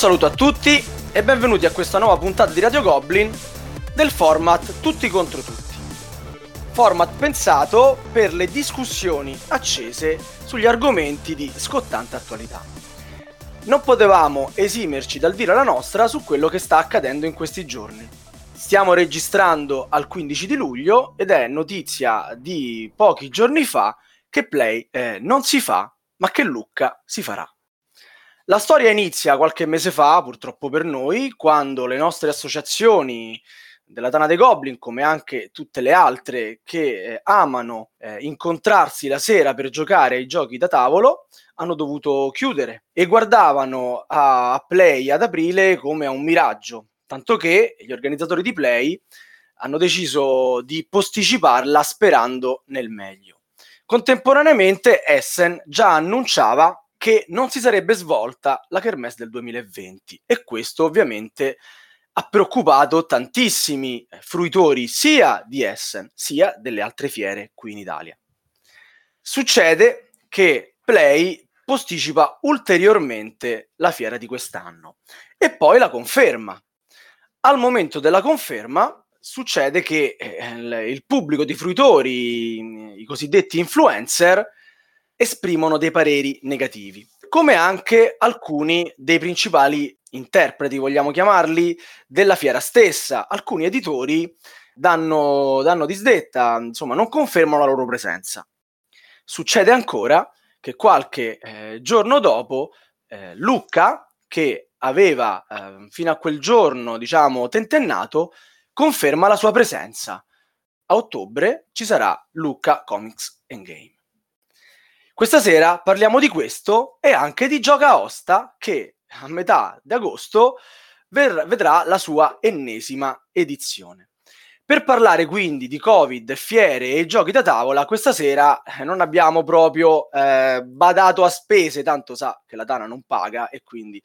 Saluto a tutti e benvenuti a questa nuova puntata di Radio Goblin del format Tutti contro tutti. Format pensato per le discussioni accese sugli argomenti di scottante attualità. Non potevamo esimerci dal dire la nostra su quello che sta accadendo in questi giorni. Stiamo registrando al 15 di luglio ed è notizia di pochi giorni fa che Play eh, non si fa, ma che Lucca si farà. La storia inizia qualche mese fa, purtroppo per noi, quando le nostre associazioni della Tana dei Goblin, come anche tutte le altre che eh, amano eh, incontrarsi la sera per giocare ai giochi da tavolo, hanno dovuto chiudere e guardavano a, a Play ad aprile come a un miraggio, tanto che gli organizzatori di Play hanno deciso di posticiparla sperando nel meglio. Contemporaneamente Essen già annunciava che non si sarebbe svolta la Kermesse del 2020 e questo ovviamente ha preoccupato tantissimi fruitori sia di Essen sia delle altre fiere qui in Italia. Succede che Play posticipa ulteriormente la fiera di quest'anno e poi la conferma. Al momento della conferma succede che eh, il pubblico di fruitori, i cosiddetti influencer, esprimono dei pareri negativi, come anche alcuni dei principali interpreti, vogliamo chiamarli, della fiera stessa. Alcuni editori danno, danno disdetta, insomma, non confermano la loro presenza. Succede ancora che qualche eh, giorno dopo eh, Lucca, che aveva eh, fino a quel giorno, diciamo, tentennato, conferma la sua presenza. A ottobre ci sarà Lucca Comics and Game. Questa sera parliamo di questo e anche di Gioca Osta che a metà di agosto ver- vedrà la sua ennesima edizione. Per parlare quindi di Covid, fiere e giochi da tavola, questa sera eh, non abbiamo proprio eh, badato a spese, tanto sa che la Tana non paga e quindi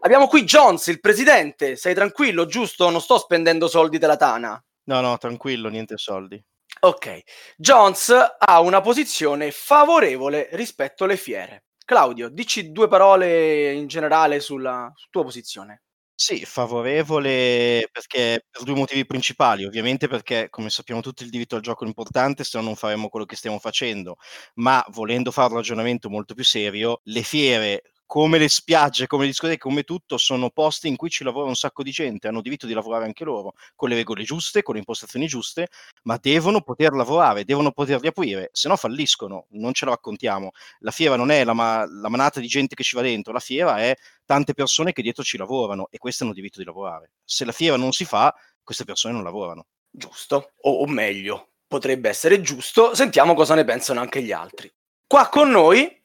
abbiamo qui Jones, il presidente. Sei tranquillo, giusto? Non sto spendendo soldi della Tana. No, no, tranquillo, niente soldi. Ok, Jones ha una posizione favorevole rispetto alle fiere. Claudio, dici due parole in generale sulla, tua posizione. Sì, favorevole perché per due motivi principali. Ovviamente perché, come sappiamo tutti, il diritto al gioco è importante, se no non faremo quello che stiamo facendo. Ma volendo fare un ragionamento molto più serio, le fiere come le spiagge, come le discoteche, come tutto, sono posti in cui ci lavora un sacco di gente, hanno diritto di lavorare anche loro, con le regole giuste, con le impostazioni giuste, ma devono poter lavorare, devono poter riaprire, se no falliscono, non ce lo raccontiamo. La fiera non è la, ma- la manata di gente che ci va dentro, la fiera è tante persone che dietro ci lavorano e queste hanno diritto di lavorare. Se la fiera non si fa, queste persone non lavorano. Giusto, o, o meglio, potrebbe essere giusto, sentiamo cosa ne pensano anche gli altri. Qua con noi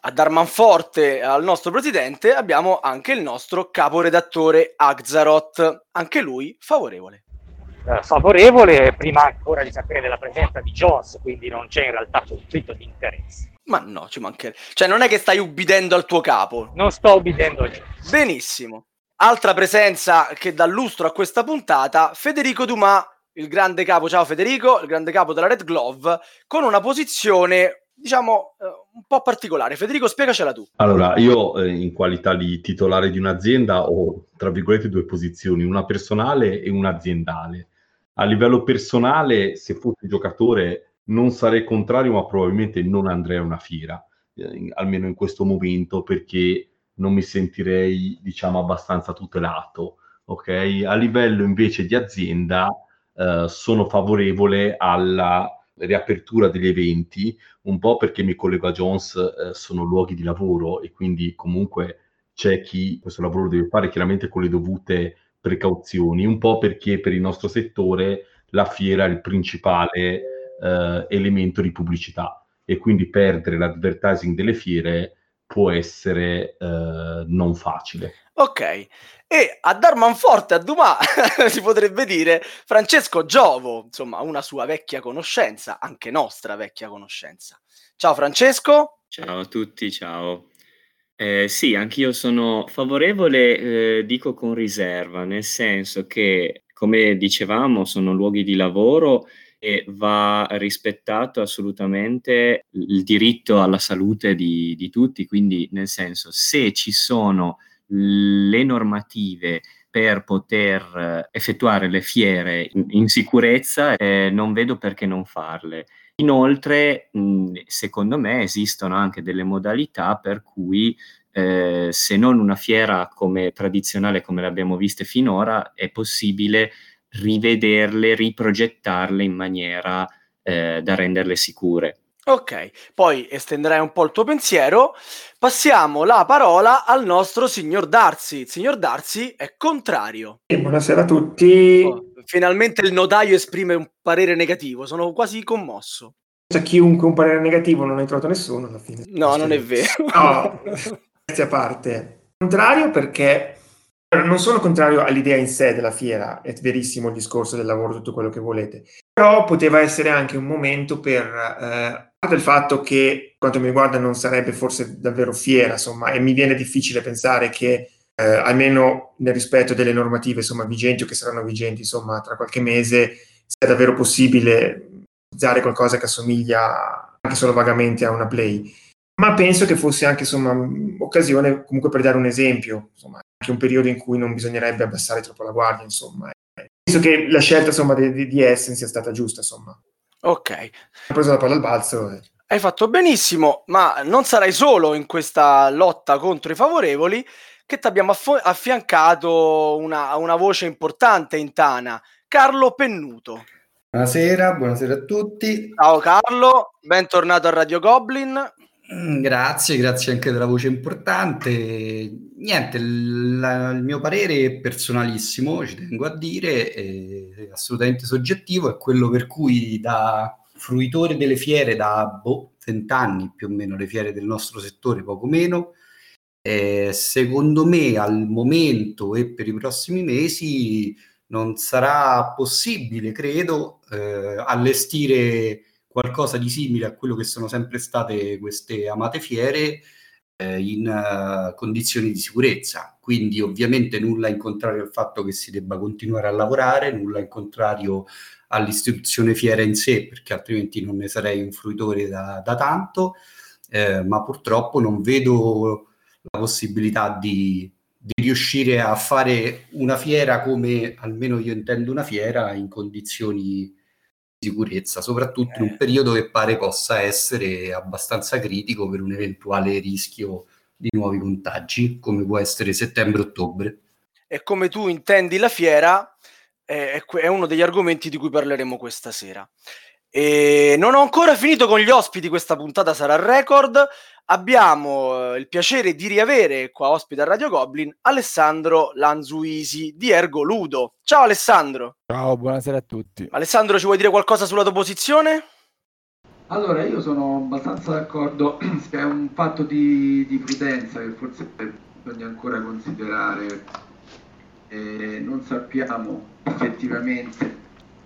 a dar manforte al nostro presidente abbiamo anche il nostro caporedattore Axarot, anche lui favorevole. Eh, favorevole prima ancora di sapere della presenza di Jones, quindi non c'è in realtà conflitto di interesse. Ma no, ci mancherebbe. Cioè, non è che stai ubbidendo al tuo capo. Non sto ubbidendo a Jones. Benissimo. Altra presenza che dà lustro a questa puntata, Federico Dumas, il grande capo, ciao Federico, il grande capo della Red Glove, con una posizione diciamo, eh, un po' particolare. Federico, spiegacela tu. Allora, io eh, in qualità di titolare di un'azienda ho, tra virgolette, due posizioni, una personale e una aziendale. A livello personale, se fossi giocatore, non sarei contrario, ma probabilmente non andrei a una fiera, eh, almeno in questo momento, perché non mi sentirei, diciamo, abbastanza tutelato. Ok? A livello invece di azienda, eh, sono favorevole alla riapertura degli eventi, un po' perché mi collego a Jones, eh, sono luoghi di lavoro e quindi comunque c'è chi questo lavoro deve fare chiaramente con le dovute precauzioni, un po' perché per il nostro settore la fiera è il principale eh, elemento di pubblicità e quindi perdere l'advertising delle fiere può essere eh, non facile. Ok, e a dar manforte a Dumas si potrebbe dire Francesco Giovo, insomma una sua vecchia conoscenza, anche nostra vecchia conoscenza. Ciao Francesco. Ciao a tutti, ciao. Eh, sì, anch'io sono favorevole, eh, dico con riserva, nel senso che, come dicevamo, sono luoghi di lavoro e va rispettato assolutamente il diritto alla salute di, di tutti, quindi nel senso se ci sono le normative per poter eh, effettuare le fiere in, sicurezza, eh, non vedo perché non farle. Inoltre, secondo me, esistono anche delle modalità per cui eh, se non una fiera come tradizionale come l'abbiamo viste finora, è possibile rivederle, riprogettarle in maniera eh, da renderle sicure. Ok, poi estenderai un po' il tuo pensiero. Passiamo la parola al nostro signor Darsi. Il signor Darsi è contrario. E buonasera a tutti. Oh, finalmente il notaio esprime un parere negativo, sono quasi commosso. C'è chiunque un parere negativo, non hai trovato nessuno alla fine. No, non è vero. No, a parte. Contrario perché non sono contrario all'idea in sé della fiera, è verissimo il discorso del lavoro, tutto quello che volete, però poteva essere anche un momento per, eh, il fatto che, quanto mi riguarda, non sarebbe forse davvero fiera, insomma, e mi viene difficile pensare che, eh, almeno nel rispetto delle normative, insomma, vigenti o che saranno vigenti, insomma, tra qualche mese, sia davvero possibile utilizzare qualcosa che assomiglia anche solo vagamente a una play ma penso che fosse anche insomma, occasione comunque per dare un esempio, insomma, anche un periodo in cui non bisognerebbe abbassare troppo la guardia, insomma. Penso che la scelta insomma, di, di Essen sia stata giusta, insomma. Ok. Ho preso la palla al balzo. E... Hai fatto benissimo, ma non sarai solo in questa lotta contro i favorevoli, che ti abbiamo aff- affiancato una, una voce importante in Tana, Carlo Pennuto. Buonasera, buonasera a tutti. Ciao Carlo, bentornato a Radio Goblin. Mm, grazie, grazie anche della voce importante. Niente, il, il mio parere personalissimo, ci tengo a dire, è assolutamente soggettivo, è quello per cui da fruitore delle fiere da boh, 20 anni più o meno, le fiere del nostro settore, poco meno, eh, secondo me al momento e per i prossimi mesi non sarà possibile, credo, eh, allestire qualcosa di simile a quello che sono sempre state queste amate fiere eh, in uh, condizioni di sicurezza. Quindi ovviamente nulla in contrario al fatto che si debba continuare a lavorare, nulla in contrario all'istituzione fiera in sé, perché altrimenti non ne sarei un fruitore da, da tanto, eh, ma purtroppo non vedo la possibilità di, di riuscire a fare una fiera come almeno io intendo una fiera in condizioni sicurezza, soprattutto in un eh. periodo che pare possa essere abbastanza critico per un eventuale rischio di nuovi contagi, come può essere settembre-ottobre. E come tu intendi la fiera, è, è uno degli argomenti di cui parleremo questa sera. E non ho ancora finito con gli ospiti, questa puntata sarà record. Abbiamo eh, il piacere di riavere qua ospite a Radio Goblin Alessandro Lanzuisi di Ergo Ludo. Ciao Alessandro. Ciao, buonasera a tutti. Alessandro, ci vuoi dire qualcosa sulla tua posizione? Allora, io sono abbastanza d'accordo che è un fatto di, di prudenza che forse bisogna ancora considerare. Eh, non sappiamo effettivamente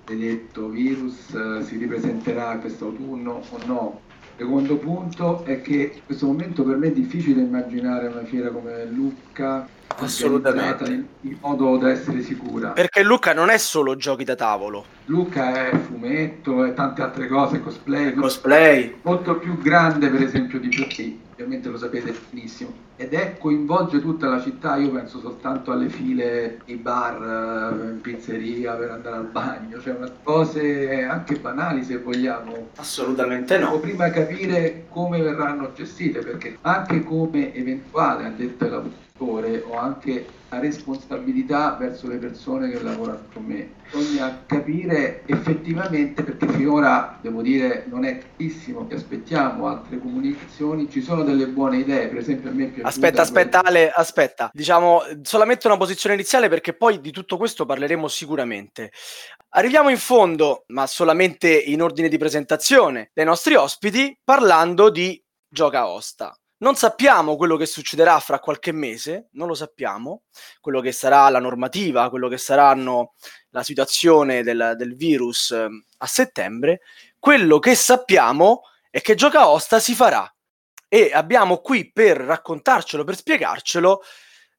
detto virus eh, si ripresenterà quest'autunno o no. Secondo punto è che in questo momento per me è difficile immaginare una fiera come Lucca assolutamente in, modo da essere sicura. Perché Lucca non è solo giochi da tavolo. Lucca è fumetto e tante altre cose, cosplay. Cosplay. Molto più grande per esempio di Play, ovviamente lo sapete benissimo. Ed è coinvolge tutta la città, io penso soltanto alle file i bar, eh, in pizzeria per andare al bagno, cioè cose anche banali se vogliamo. Assolutamente no. Devo prima capire come verranno gestite, perché anche come eventuale addetto ai lavori ho anche la responsabilità verso le persone che lavorano con me. Bisogna capire effettivamente, perché finora devo dire non è tantissimo che aspettiamo altre comunicazioni, ci sono delle buone idee, per esempio a me piace. Aspetta, aspetta Ale, aspetta, diciamo solamente una posizione iniziale perché poi di tutto questo parleremo sicuramente. Arriviamo in fondo, ma solamente in ordine di presentazione, dei nostri ospiti parlando di Gioca Osta. Non sappiamo quello che succederà fra qualche mese, non lo sappiamo, quello che sarà la normativa, quello che saranno la situazione del, del virus eh, a settembre. Quello che sappiamo è che Gioca Osta si farà e abbiamo qui per raccontarcelo, per spiegarcelo,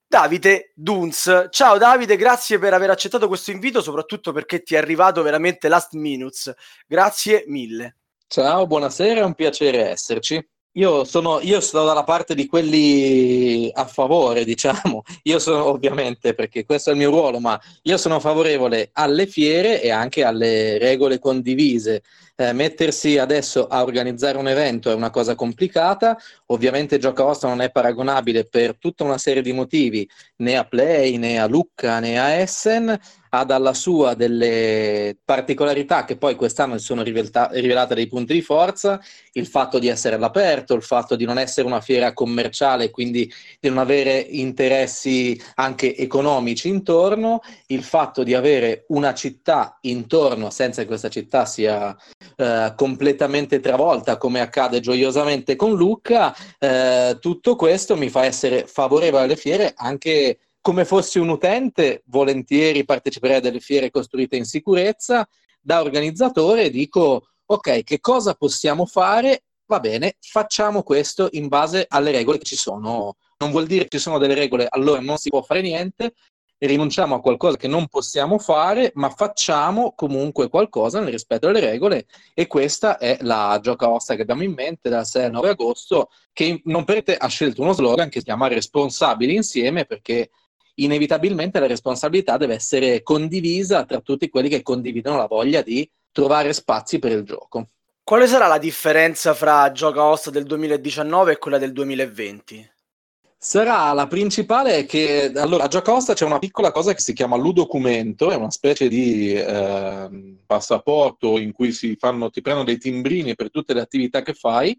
Davide Dunz. Ciao Davide, grazie per aver accettato questo invito, soprattutto perché ti è arrivato veramente last minutes. Grazie mille. Ciao, buonasera, è un piacere esserci. Io sono, io sono dalla parte di quelli a favore, diciamo. Io sono ovviamente, perché questo è il mio ruolo, ma io sono favorevole alle fiere e anche alle regole condivise. Eh, mettersi adesso a organizzare un evento è una cosa complicata, ovviamente Gioca Osta non è paragonabile per tutta una serie di motivi, né a Play, né a Lucca, né a Essen, ha dalla sua delle particolarità che poi quest'anno si sono rivelta- rivelate dei punti di forza, il fatto di essere all'aperto, il fatto di non essere una fiera commerciale, quindi di non avere interessi anche economici intorno, il fatto di avere una città intorno senza che questa città sia eh, completamente travolta come accade gioiosamente con Lucca, eh, tutto questo mi fa essere favorevole alle fiere anche come fossi un utente, volentieri parteciperei a delle fiere costruite in sicurezza. Da organizzatore dico, ok, che cosa possiamo fare? Va bene, facciamo questo in base alle regole che ci sono. Non vuol dire che ci sono delle regole, allora non si può fare niente, rinunciamo a qualcosa che non possiamo fare, ma facciamo comunque qualcosa nel rispetto delle regole e questa è la gioca osta che abbiamo in mente dal 6 al 9 agosto, che non per te ha scelto uno slogan che si chiama Responsabili insieme perché inevitabilmente la responsabilità deve essere condivisa tra tutti quelli che condividono la voglia di trovare spazi per il gioco. Quale sarà la differenza fra Gioca Host del 2019 e quella del 2020? Sarà la principale che allora a Giocosta c'è una piccola cosa che si chiama ludocumento, è una specie di eh, passaporto in cui si fanno, ti prendono dei timbrini per tutte le attività che fai.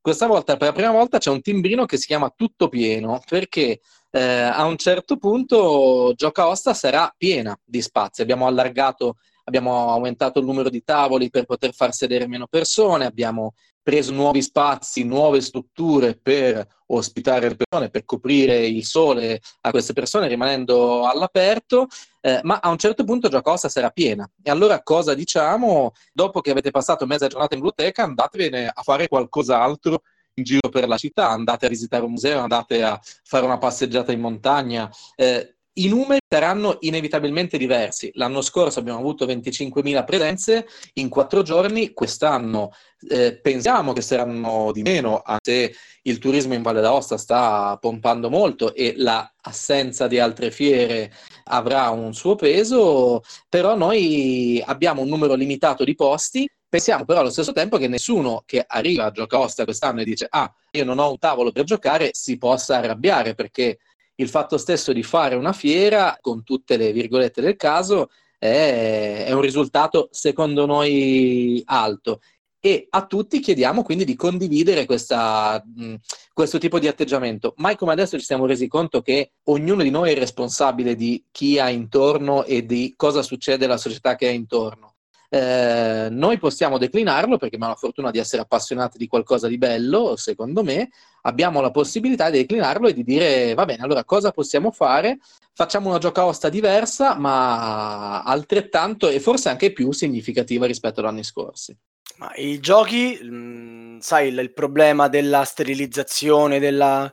Questa volta, per la prima volta, c'è un timbrino che si chiama tutto pieno, perché eh, a un certo punto Gioca Osta sarà piena di spazi. Abbiamo allargato, abbiamo aumentato il numero di tavoli per poter far sedere meno persone, abbiamo preso nuovi spazi, nuove strutture per ospitare le persone, per coprire il sole a queste persone rimanendo all'aperto, eh, ma a un certo punto Gioca Osta sarà piena. E allora cosa diciamo? Dopo che avete passato mezza giornata in biblioteca, andatevene a fare qualcos'altro in giro per la città, andate a visitare un museo, andate a fare una passeggiata in montagna. Eh, I numeri saranno inevitabilmente diversi. L'anno scorso abbiamo avuto 25.000 presenze in quattro giorni, quest'anno eh, pensiamo che saranno di meno, anche se il turismo in Valle d'Aosta sta pompando molto e l'assenza di altre fiere avrà un suo peso, però noi abbiamo un numero limitato di posti Pensiamo però allo stesso tempo che nessuno che arriva a Giocosta quest'anno e dice ah, io non ho un tavolo per giocare, si possa arrabbiare perché il fatto stesso di fare una fiera, con tutte le virgolette del caso, è, è un risultato secondo noi alto e a tutti chiediamo quindi di condividere questa, mh, questo tipo di atteggiamento. Mai come adesso ci siamo resi conto che ognuno di noi è responsabile di chi ha intorno e di cosa succede alla società che ha intorno. Eh, noi possiamo declinarlo perché abbiamo la fortuna di essere appassionati di qualcosa di bello, secondo me, abbiamo la possibilità di declinarlo e di dire va bene, allora cosa possiamo fare? Facciamo una giocaosta diversa, ma altrettanto e forse anche più significativa rispetto agli anni scorsi. Ma i giochi, mh, mm, sai, il, il, problema della sterilizzazione, della...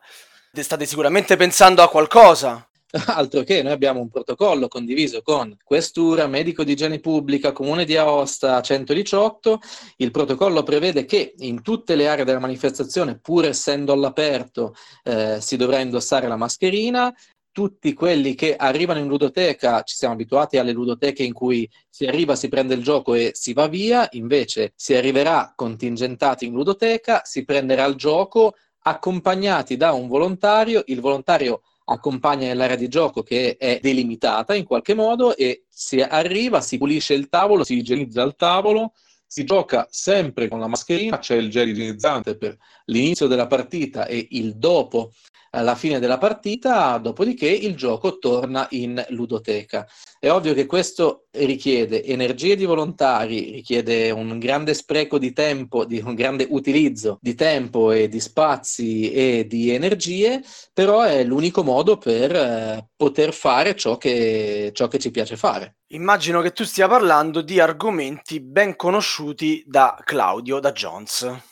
state sicuramente pensando a qualcosa. Altro che noi abbiamo un protocollo condiviso con Questura, Medico di Igiene Pubblica, Comune di Aosta 118. Il protocollo prevede che in tutte le aree della manifestazione, pur essendo all'aperto, eh, si dovrà indossare la mascherina. Tutti quelli che arrivano in ludoteca, ci siamo abituati alle ludoteche in cui si arriva, si prende il gioco e si va via, invece si arriverà contingentati in ludoteca, si prenderà il gioco accompagnati da un volontario, il volontario accompagna nell'area di gioco che è delimitata in qualche modo e si arriva, si pulisce il tavolo, si igienizza il tavolo, si gioca sempre con la mascherina, c'è il gel igienizzante per l'inizio della partita e il dopo alla fine della partita, dopodiché il gioco torna in ludoteca. È ovvio che questo richiede energie di volontari, richiede un grande spreco di tempo, di un grande utilizzo di tempo e di spazi e di energie, però è l'unico modo per eh, poter fare ciò che, ciò che ci piace fare. Immagino che tu stia parlando di argomenti ben conosciuti da Claudio, da Jones.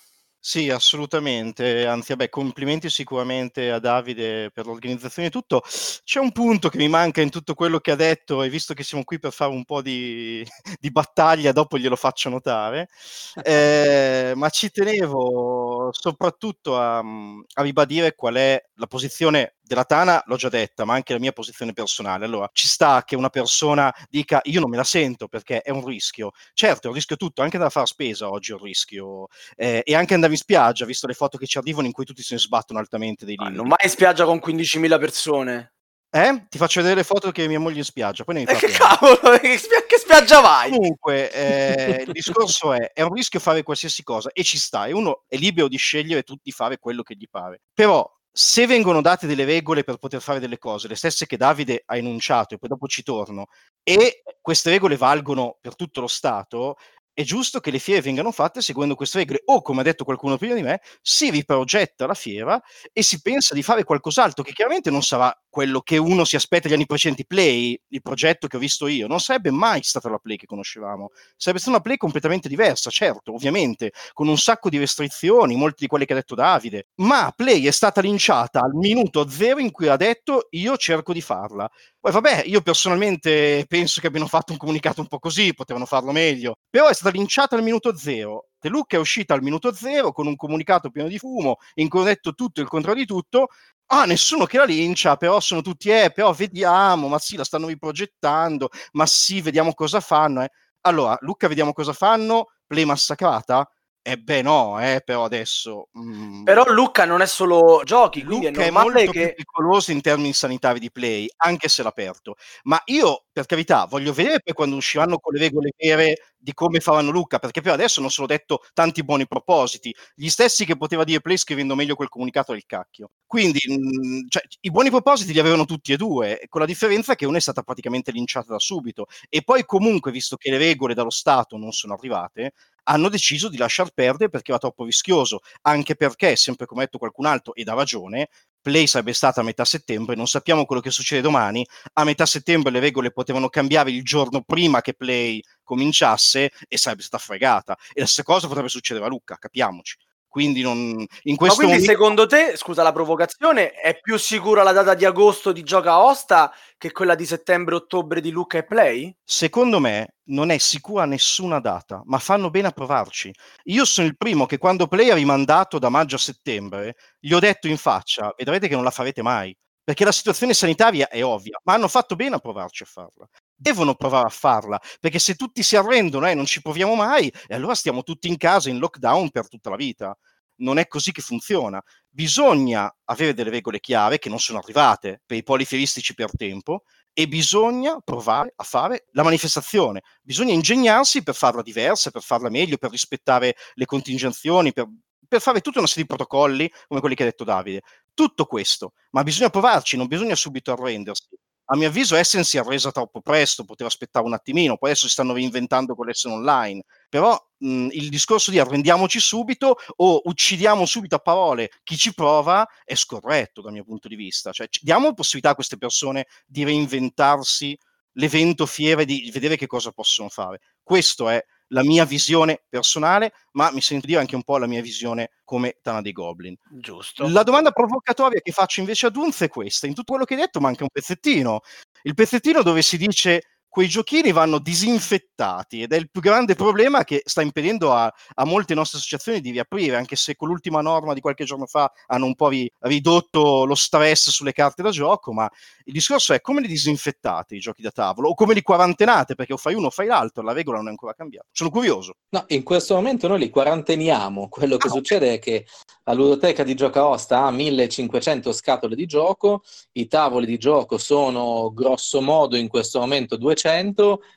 Sì, assolutamente. Anzi, vabbè, complimenti sicuramente a Davide per l'organizzazione e tutto. C'è un punto che mi manca in tutto quello che ha detto, e visto che siamo qui per fare un po' di, di battaglia, dopo glielo faccio notare. Eh, ma ci tenevo soprattutto a, a ribadire qual è la posizione della Tana l'ho già detta, ma anche la mia posizione personale. Allora, ci sta che una persona dica io non me la sento perché è un rischio. Certo, è un rischio tutto, anche da fare spesa oggi è un rischio. Eh, e anche andare in spiaggia, visto le foto che ci arrivano in cui tutti se ne sbattono altamente dei limiti. non vai in spiaggia con 15.000 persone. Eh? Ti faccio vedere le foto che mia moglie in spiaggia. Poi ne eh, che cavolo, che, spia- che spiaggia vai? Comunque, eh, il discorso è: è un rischio fare qualsiasi cosa e ci sta, e uno è libero di scegliere tu di fare quello che gli pare. Però se vengono date delle regole per poter fare delle cose, le stesse che Davide ha enunciato, e poi dopo ci torno, e queste regole valgono per tutto lo Stato, è giusto che le fiere vengano fatte seguendo queste regole o, come ha detto qualcuno prima di me, si riprogetta la fiera e si pensa di fare qualcos'altro che chiaramente non sarà quello che uno si aspetta gli anni precedenti. Play, il progetto che ho visto io, non sarebbe mai stata la Play che conoscevamo, sarebbe stata una Play completamente diversa, certo, ovviamente, con un sacco di restrizioni, molte di quelle che ha detto Davide, ma Play è stata linciata al minuto zero in cui ha detto io cerco di farla. Poi vabbè, io personalmente penso che abbiano fatto un comunicato un po' così, potevano farlo meglio, però è stata linciata al minuto zero. The Look è uscita al minuto zero con un comunicato pieno di fumo, in cui ho detto tutto il contrario di tutto. Ah, nessuno che la lincia, però sono tutti, eh, però vediamo, ma sì, la stanno riprogettando, ma sì, vediamo cosa fanno. Eh. Allora, Luca, vediamo cosa fanno, play massacrata? Eh beh no, eh, però adesso... Mm... Però Lucca non è solo giochi, quindi Lucca è normale è molto che... pericoloso in termini sanitari di play, anche se l'aperto. Ma io, per carità, voglio vedere poi quando usciranno con le regole vere di come faranno Lucca, perché per adesso non sono detto tanti buoni propositi, gli stessi che poteva dire Play scrivendo meglio quel comunicato del cacchio. Quindi, mh, mm, cioè, i buoni propositi li avevano tutti e due, con la differenza che una è stata praticamente linciata da subito. E poi comunque, visto che le regole dallo Stato non sono arrivate, hanno deciso di lasciar perdere perché era troppo rischioso, anche perché, sempre come ha detto qualcun altro, ed ha ragione, Play sarebbe stata a metà settembre, non sappiamo quello che succede domani, a metà settembre le regole potevano cambiare il giorno prima che Play cominciasse e sarebbe stata fregata. E la stessa cosa potrebbe succedere a Lucca, capiamoci. Quindi, non, in questo Ma quindi momento... secondo te, scusa la provocazione, è più sicura la data di agosto di Gioca Osta che quella di settembre-ottobre di Luca e Play? Secondo me non è sicura nessuna data, ma fanno bene a provarci. Io sono il primo che quando Play ha rimandato da maggio a settembre, gli ho detto in faccia, vedrete che non la farete mai, perché la situazione sanitaria è ovvia, ma hanno fatto bene a provarci a farla devono provare a farla, perché se tutti si arrendono e eh, non ci proviamo mai, e allora stiamo tutti in casa in lockdown per tutta la vita. Non è così che funziona. Bisogna avere delle regole chiare che non sono arrivate per i poliferistici per tempo e bisogna provare a fare la manifestazione. Bisogna ingegnarsi per farla diversa, per farla meglio, per rispettare le contingenzioni, per, per fare tutta una serie di protocolli come quelli che ha detto Davide. Tutto questo, ma bisogna provarci, non bisogna subito arrendersi a mio avviso Essen si è resa troppo presto, poteva aspettare un attimino, poi adesso si stanno reinventando con l'Essen online, però mh, il discorso di arrendiamoci subito o uccidiamo subito a parole chi ci prova è scorretto dal mio punto di vista, cioè diamo possibilità a queste persone di reinventarsi l'evento fiere, di vedere che cosa possono fare. Questo è la mia visione personale, ma mi sento dire anche un po' la mia visione come Tana dei Goblin. Giusto. La domanda provocatoria che faccio invece a Dunz è questa: in tutto quello che hai detto manca un pezzettino. Il pezzettino dove si dice quei giochini vanno disinfettati ed è il più grande problema che sta impedendo a, a, molte nostre associazioni di riaprire, anche se con l'ultima norma di qualche giorno fa hanno un po' ri, ridotto lo stress sulle carte da gioco, ma il discorso è come li disinfettate i giochi da tavolo o come li quarantenate, perché o fai uno o fai l'altro, la regola non è ancora cambiata. Sono curioso. No, in questo momento noi li quaranteniamo. Quello che ah, succede okay. è che la ludoteca di Gioca Osta ha 1500 scatole di gioco, i tavoli di gioco sono grosso modo in questo momento 200,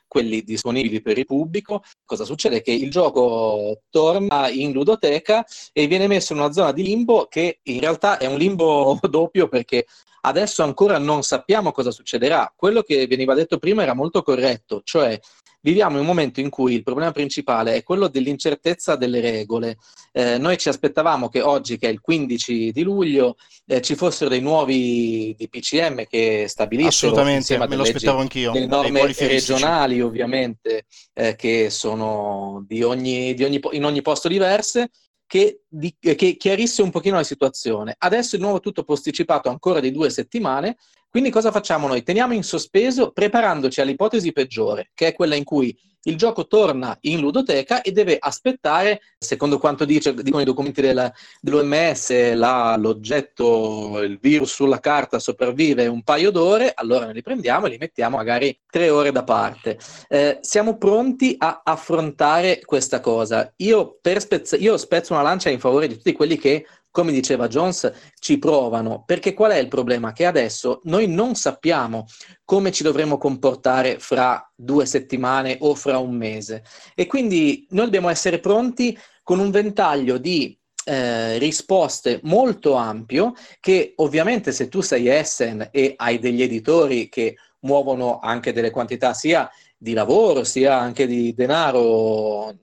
quelli disponibili per il pubblico. Cosa succede? Che il gioco torna in ludoteca e viene messo in una zona di limbo che in realtà è un limbo doppio perché adesso ancora non sappiamo cosa succederà. Quello che veniva detto prima era molto corretto, cioè viviamo in un momento in cui il problema principale è quello dell'incertezza delle regole. Eh, noi ci aspettavamo che oggi, che è il 15 di luglio, eh, ci fossero dei nuovi DPCM che stabilissero Assolutamente, me lo aspettavo anch'io. Le norme regionali, ovviamente, eh, che sono di ogni, di ogni, in ogni posto diverse che, di, che chiarisse un pochino la situazione. Adesso di nuovo tutto posticipato ancora di due settimane, quindi cosa facciamo noi? Teniamo in sospeso preparandoci all'ipotesi peggiore, che è quella in cui il gioco torna in ludoteca e deve aspettare, secondo quanto dice, dicono i documenti del, dell'OMS, la, l'oggetto, il virus sulla carta sopravvive un paio d'ore, allora noi li prendiamo e li mettiamo magari tre ore da parte. Eh, siamo pronti a affrontare questa cosa. Io, spezz- io spezzo una lancia in favore di tutti quelli che come diceva Jones, ci provano, perché qual è il problema? Che adesso noi non sappiamo come ci dovremo comportare fra due settimane o fra un mese e quindi noi dobbiamo essere pronti con un ventaglio di eh, risposte molto ampio che ovviamente se tu sei Essen e hai degli editori che muovono anche delle quantità sia di lavoro sia anche di denaro eh,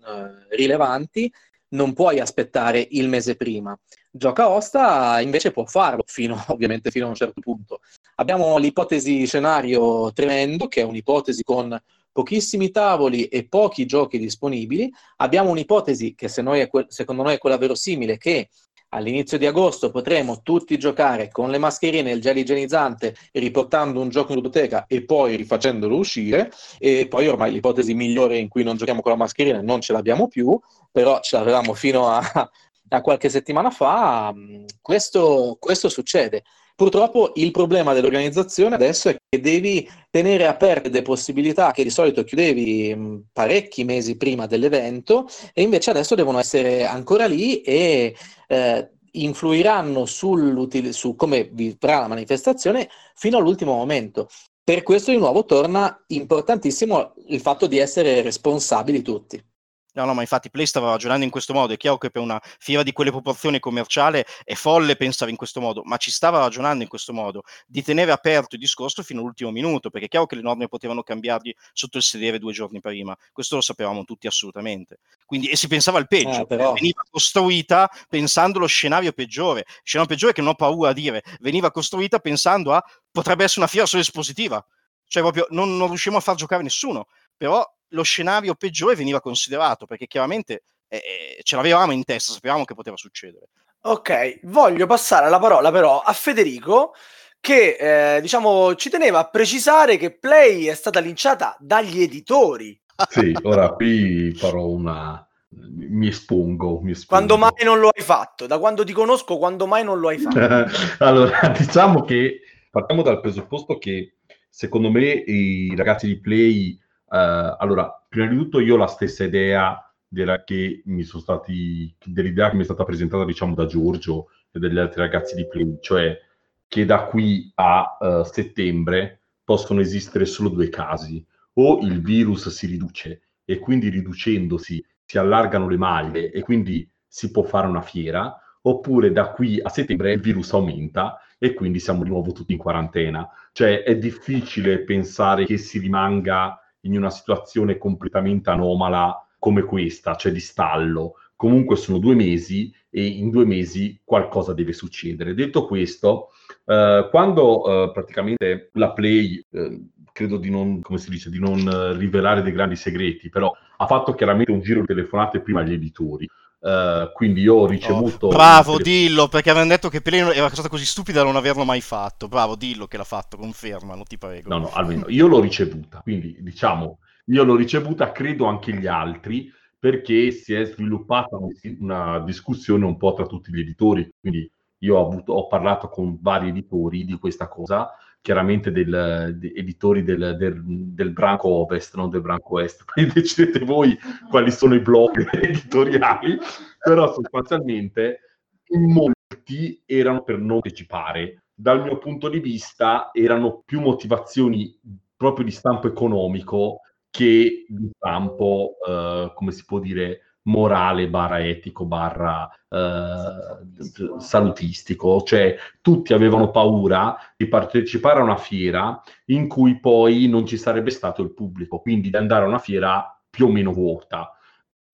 rilevanti, non puoi aspettare il mese prima. Gioca Osta invece può farlo, fino, ovviamente fino a un certo punto. Abbiamo l'ipotesi scenario tremendo, che è un'ipotesi con pochissimi tavoli e pochi giochi disponibili. Abbiamo un'ipotesi che se noi que- secondo noi è quella verosimile, che all'inizio di agosto potremo tutti giocare con le mascherine e il gel igienizzante, riportando un gioco in biblioteca e poi rifacendolo uscire. E poi ormai l'ipotesi migliore in cui non giochiamo con la mascherina non ce l'abbiamo più, però ce l'avevamo fino a, a qualche settimana fa, mm, questo, questo succede. Purtroppo il problema dell'organizzazione adesso è che devi tenere aperte delle possibilità che di solito chiudevi mm, parecchi mesi prima dell'evento e invece adesso devono essere ancora lì e eh, influiranno su come vivrà la manifestazione fino all'ultimo momento. Per questo di nuovo torna importantissimo il fatto di essere responsabili tutti. No, no, ma infatti Play stava ragionando in questo modo. È chiaro che per una fiera di quelle proporzioni commerciale è folle pensare in questo modo, ma ci stava ragionando in questo modo, di tenere aperto il discorso fino all'ultimo minuto, perché è chiaro che le norme potevano cambiargli sotto il sedere due giorni prima. Questo lo sapevamo tutti assolutamente. Quindi, e si pensava al peggio, eh, però... veniva costruita pensando allo scenario peggiore. scenario peggiore che non ho paura a dire, veniva costruita pensando a potrebbe essere una fiera solo espositiva. Cioè, proprio non, non riusciamo a far giocare nessuno. Però lo scenario peggiore veniva considerato, perché chiaramente eh, ce l'avevamo in testa, sapevamo che poteva succedere. Ok, voglio passare la parola però a Federico che eh, diciamo ci teneva a precisare che Play è stata linciata dagli editori. Sì, ora qui farò una mi espongo, mi espongo. Quando mai non lo hai fatto? Da quando ti conosco, quando mai non lo hai fatto? allora, diciamo che partiamo dal presupposto che secondo me i ragazzi di Play Uh, allora, prima di tutto io ho la stessa idea della che mi sono stati, dell'idea che mi è stata presentata, diciamo, da Giorgio e dagli altri ragazzi di Play, cioè che da qui a uh, settembre possono esistere solo due casi. O il virus si riduce e quindi riducendosi si allargano le maglie e quindi si può fare una fiera, oppure da qui a settembre il virus aumenta e quindi siamo di nuovo tutti in quarantena. Cioè è difficile pensare che si rimanga in una situazione completamente anomala come questa, cioè di stallo. Comunque sono due mesi e in due mesi qualcosa deve succedere. Detto questo, eh, quando eh, praticamente la Play, eh, credo di non, come si dice, di non rivelare dei grandi segreti, però ha fatto chiaramente un giro di telefonate prima agli editori. Uh, quindi io ho ricevuto. Oh, bravo, dillo perché avevano detto che Pelino era una cosa così stupida da non averlo mai fatto. Bravo, dillo che l'ha fatto, confermalo, ti prego. No, no, almeno io l'ho ricevuta. Quindi diciamo, io l'ho ricevuta, credo anche gli altri, perché si è sviluppata una discussione un po' tra tutti gli editori. Quindi io ho, avuto, ho parlato con vari editori di questa cosa chiaramente del, de, editori del, del, del, branco ovest, non del branco est. Poi decidete voi quali sono i blog editoriali, però sostanzialmente molti erano per non partecipare. Dal mio punto di vista erano più motivazioni proprio di stampo economico che di stampo, eh, come si può dire, morale barra etico barra eh, salutistico, cioè tutti avevano paura di partecipare a una fiera in cui poi non ci sarebbe stato il pubblico, quindi di andare a una fiera più o meno vuota.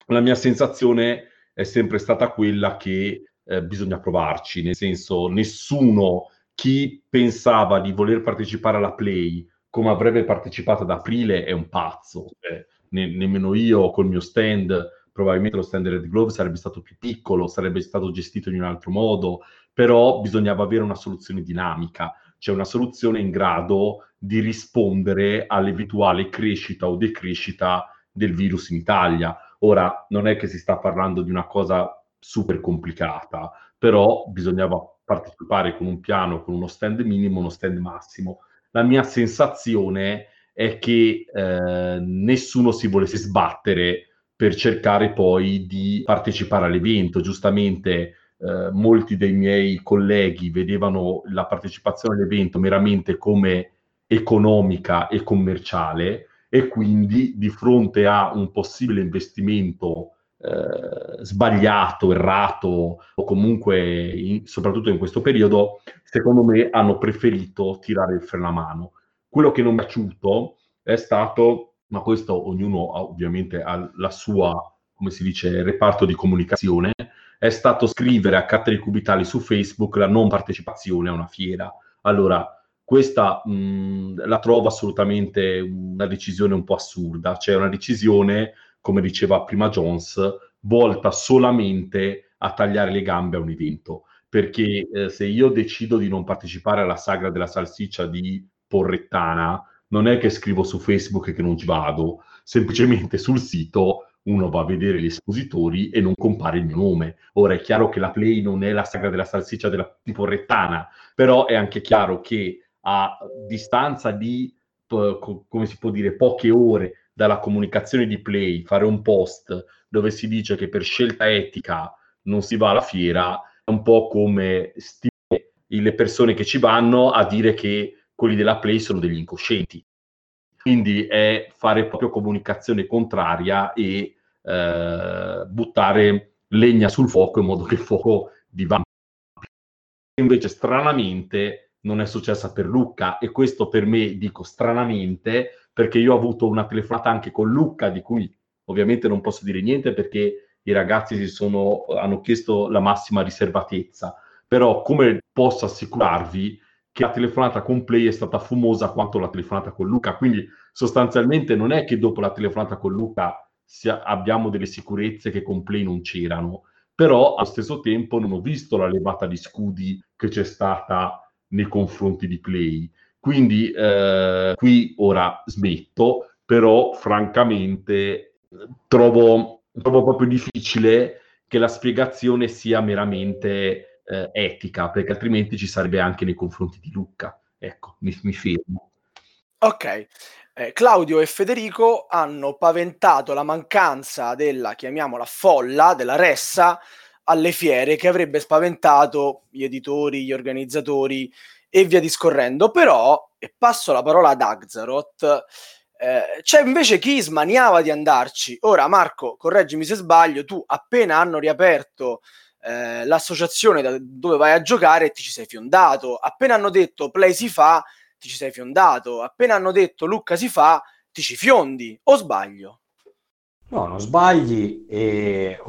La mia sensazione è sempre stata quella che eh, bisogna provarci, nel senso nessuno chi pensava di voler partecipare alla Play come avrebbe partecipato ad aprile è un pazzo, cioè, ne- nemmeno io col mio stand probabilmente lo Standard Glove sarebbe stato più piccolo, sarebbe stato gestito in un altro modo, però bisognava avere una soluzione dinamica, cioè una soluzione in grado di rispondere all'eventuale crescita o decrescita del virus in Italia. Ora, non è che si sta parlando di una cosa super complicata, però bisognava partecipare con un piano, con uno stand minimo, uno stand massimo. La mia sensazione è che eh, nessuno si volesse sbattere per cercare poi di partecipare all'evento. Giustamente eh, molti dei miei colleghi vedevano la partecipazione all'evento meramente come economica e commerciale e quindi di fronte a un possibile investimento eh, sbagliato, errato o comunque in, soprattutto in questo periodo, secondo me hanno preferito tirare il freno a mano. Quello che non mi è piaciuto è stato, ma questo ognuno ha, ovviamente ha la sua, come si dice, reparto di comunicazione, è stato scrivere a catteri cubitali su Facebook la non partecipazione a una fiera. Allora, questa mh, la trovo assolutamente una decisione un po' assurda, cioè una decisione come diceva prima Jones, volta solamente a tagliare le gambe a un evento. Perché eh, se io decido di non partecipare alla sagra della salsiccia di Porrettana, non è che scrivo su Facebook che non ci vado, semplicemente sul sito uno va a vedere gli espositori e non compare il mio nome. Ora è chiaro che la Play non è la sagra della salsiccia della, Porrettana, però è anche chiaro che a distanza di, come si può dire, poche ore dalla comunicazione di Play, fare un post dove si dice che per scelta etica non si va alla fiera, è un po' come stimolare le persone che ci vanno a dire che quelli della Play sono degli incoscienti. Quindi è fare proprio comunicazione contraria e eh, buttare legna sul fuoco in modo che il fuoco divampi. Invece, stranamente, non è successa per Lucca e questo per me, dico stranamente, perché io ho avuto una telefonata anche con Lucca, di cui ovviamente non posso dire niente perché i ragazzi sono, hanno chiesto la massima riservatezza, però come posso assicurarvi che la telefonata con Play è stata fumosa quanto la telefonata con Luca, quindi sostanzialmente non è che dopo la telefonata con Luca sia, abbiamo delle sicurezze che con Play non c'erano, però allo stesso tempo non ho visto la levata di scudi che c'è stata nei confronti di Play. Quindi eh, qui ora smetto, però francamente trovo, trovo, proprio difficile che la spiegazione sia meramente eh, etica, perché altrimenti ci sarebbe anche nei confronti di Lucca. Ecco, mi, mi fermo. Ok. Eh, Claudio e Federico hanno paventato la mancanza della, chiamiamola, folla, della ressa alle fiere che avrebbe spaventato gli editori, gli organizzatori, e via discorrendo. Però, e passo la parola ad Axaroth, eh, c'è invece chi smaniava di andarci. Ora, Marco, correggimi se sbaglio, tu appena hanno riaperto eh, l'associazione da dove vai a giocare ti ci sei fiondato. Appena hanno detto play si fa, ti ci sei fiondato. Appena hanno detto Lucca si fa, ti ci fiondi. O sbaglio? No, non sbagli. E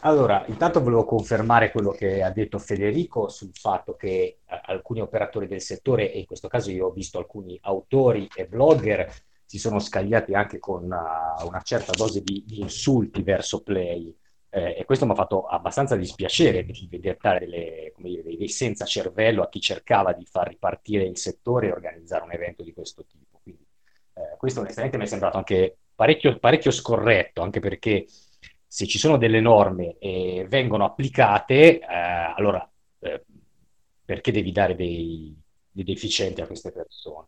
allora, intanto volevo confermare quello che ha detto Federico sul fatto che eh, alcuni operatori del settore, e in questo caso io ho visto alcuni autori e blogger, si sono scagliati anche con uh, una certa dose di, di insulti verso Play. Eh, e questo mi ha fatto abbastanza dispiacere di vedere delle, dire, dei, dei senza cervello a chi cercava di far ripartire il settore e organizzare un evento di questo tipo. Quindi, eh, questo onestamente mi è sembrato anche parecchio, parecchio scorretto, anche perché se ci sono delle norme e vengono applicate, eh, allora eh, perché devi dare dei, dei, deficienti a queste persone?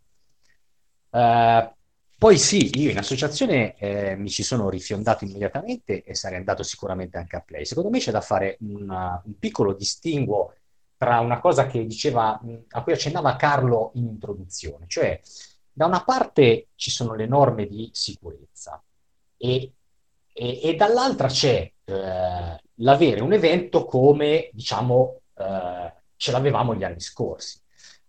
Uh, poi sì, io in associazione eh, mi ci sono rifiondato immediatamente e sarei andato sicuramente anche a Play. Secondo me c'è da fare una, un piccolo distinguo tra una cosa che diceva, a cui accennava Carlo in introduzione, cioè da una parte ci sono le norme di sicurezza e e, e dall'altra c'è eh, l'avere un evento come, diciamo, eh, ce l'avevamo gli anni scorsi.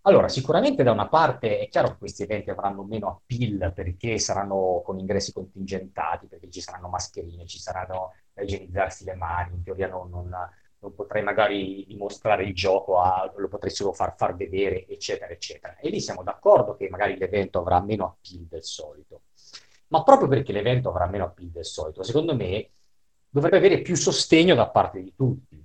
Allora, sicuramente da una parte è chiaro che questi eventi avranno meno appeal perché saranno con ingressi contingentati, perché ci saranno mascherine, ci saranno da igienizzarsi le mani, in teoria non, non, non potrei magari dimostrare il gioco, a, lo potrei solo far, far vedere, eccetera, eccetera. E lì siamo d'accordo che magari l'evento avrà meno appeal del solito ma proprio perché l'evento avrà meno appeal del solito, secondo me dovrebbe avere più sostegno da parte di tutti,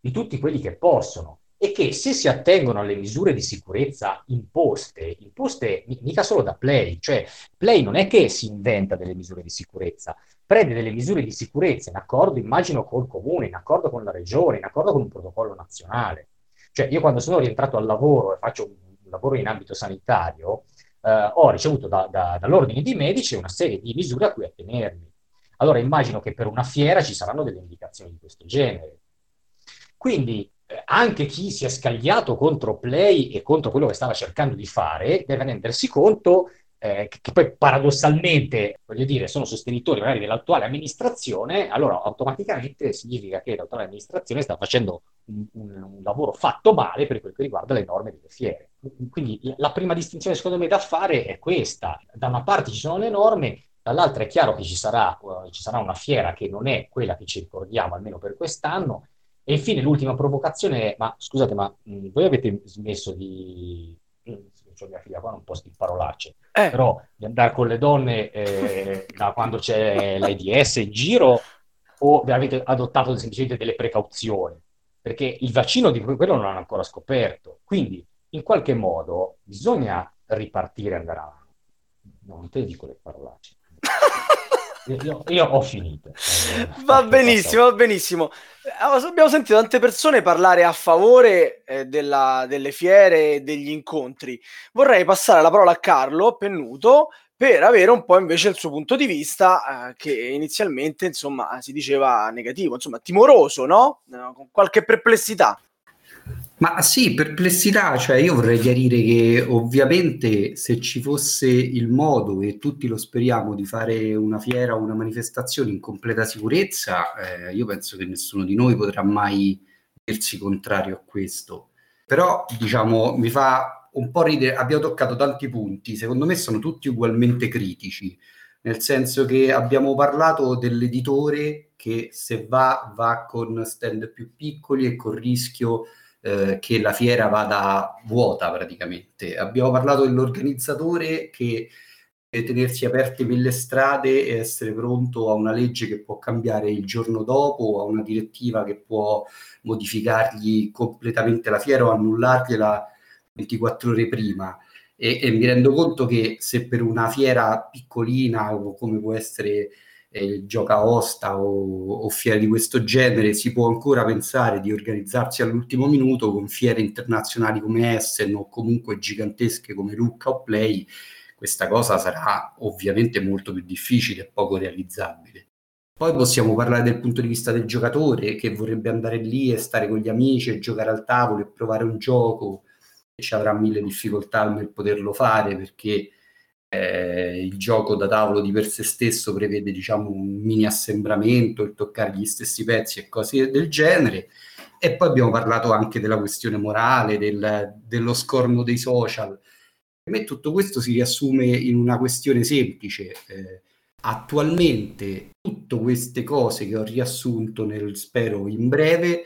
di tutti quelli che possono e che se si attengono alle misure di sicurezza imposte, imposte mica solo da Play, cioè Play non è che si inventa delle misure di sicurezza, prende delle misure di sicurezza in accordo, immagino, col comune, in accordo con la regione, in accordo con un protocollo nazionale. Cioè io quando sono rientrato al lavoro e faccio un, lavoro in ambito sanitario, eh, ho ricevuto da, da, dall'ordine di medici una serie di misure a cui attenermi. Allora immagino che per una fiera ci saranno delle indicazioni di questo genere. Quindi anche chi si è scagliato contro Play e contro quello che stava cercando di fare deve rendersi conto eh, che, poi paradossalmente, voglio dire, sono sostenitori magari dell'attuale amministrazione, allora automaticamente significa che l'attuale amministrazione sta facendo un, un, un, lavoro fatto male per quel che riguarda le norme delle fiere. Quindi la prima distinzione secondo me da fare è questa. Da una parte ci sono le norme, dall'altra è chiaro che ci sarà, uh, ci sarà una fiera che non è quella che ci ricordiamo, almeno per quest'anno, e infine l'ultima provocazione è, ma scusate, ma mh, voi avete smesso di... Cioè mia figlia qua non posso dire parolacce, eh. però di andare con le donne eh, da quando c'è l'AIDS in giro o avete adottato semplicemente delle precauzioni? Perché il vaccino di quello non hanno ancora scoperto. Quindi, in qualche modo, bisogna ripartire e andare avanti. Non te dico le parolacce. Io, io, ho finito. Va benissimo, va benissimo. Eh, abbiamo sentito tante persone parlare a favore eh, della, delle fiere e degli incontri. Vorrei passare la parola a Carlo Pennuto per avere un po' invece il suo punto di vista eh, che inizialmente insomma si diceva negativo, insomma timoroso, no? Eh, con qualche perplessità. Ma sì, perplessità, cioè io vorrei chiarire che ovviamente se ci fosse il modo, e tutti lo speriamo, di fare una fiera o una manifestazione in completa sicurezza, eh, io penso che nessuno di noi potrà mai dirsi contrario a questo. Però, diciamo, mi fa un po' ridere, abbiamo toccato tanti punti, secondo me sono tutti ugualmente critici, nel senso che abbiamo parlato dell'editore che se va, va con stand più piccoli e con rischio eh, che la fiera vada vuota praticamente. Abbiamo parlato dell'organizzatore che deve tenersi aperte mille strade e essere pronto a una legge che può cambiare il giorno dopo, a una direttiva che può modificargli completamente la fiera o annullargliela 24 ore prima. E, e mi rendo conto che se per una fiera piccolina come può essere eh, gioca osta o, o, fiere di questo genere, si può ancora pensare di organizzarsi all'ultimo minuto con fiere internazionali come Essen o comunque gigantesche come Lucca o Play, questa cosa sarà ovviamente molto più difficile e poco realizzabile. Poi possiamo parlare del punto di vista del giocatore che vorrebbe andare lì e stare con gli amici e giocare al tavolo e provare un gioco e ci avrà mille difficoltà nel poterlo fare perché eh, il gioco da tavolo di per sé stesso prevede diciamo un mini assembramento, il toccare gli stessi pezzi e cose del genere. E poi abbiamo parlato anche della questione morale, del, dello scorno dei social. Per me tutto questo si riassume in una questione semplice. Eh, attualmente tutte queste cose che ho riassunto nel spero in breve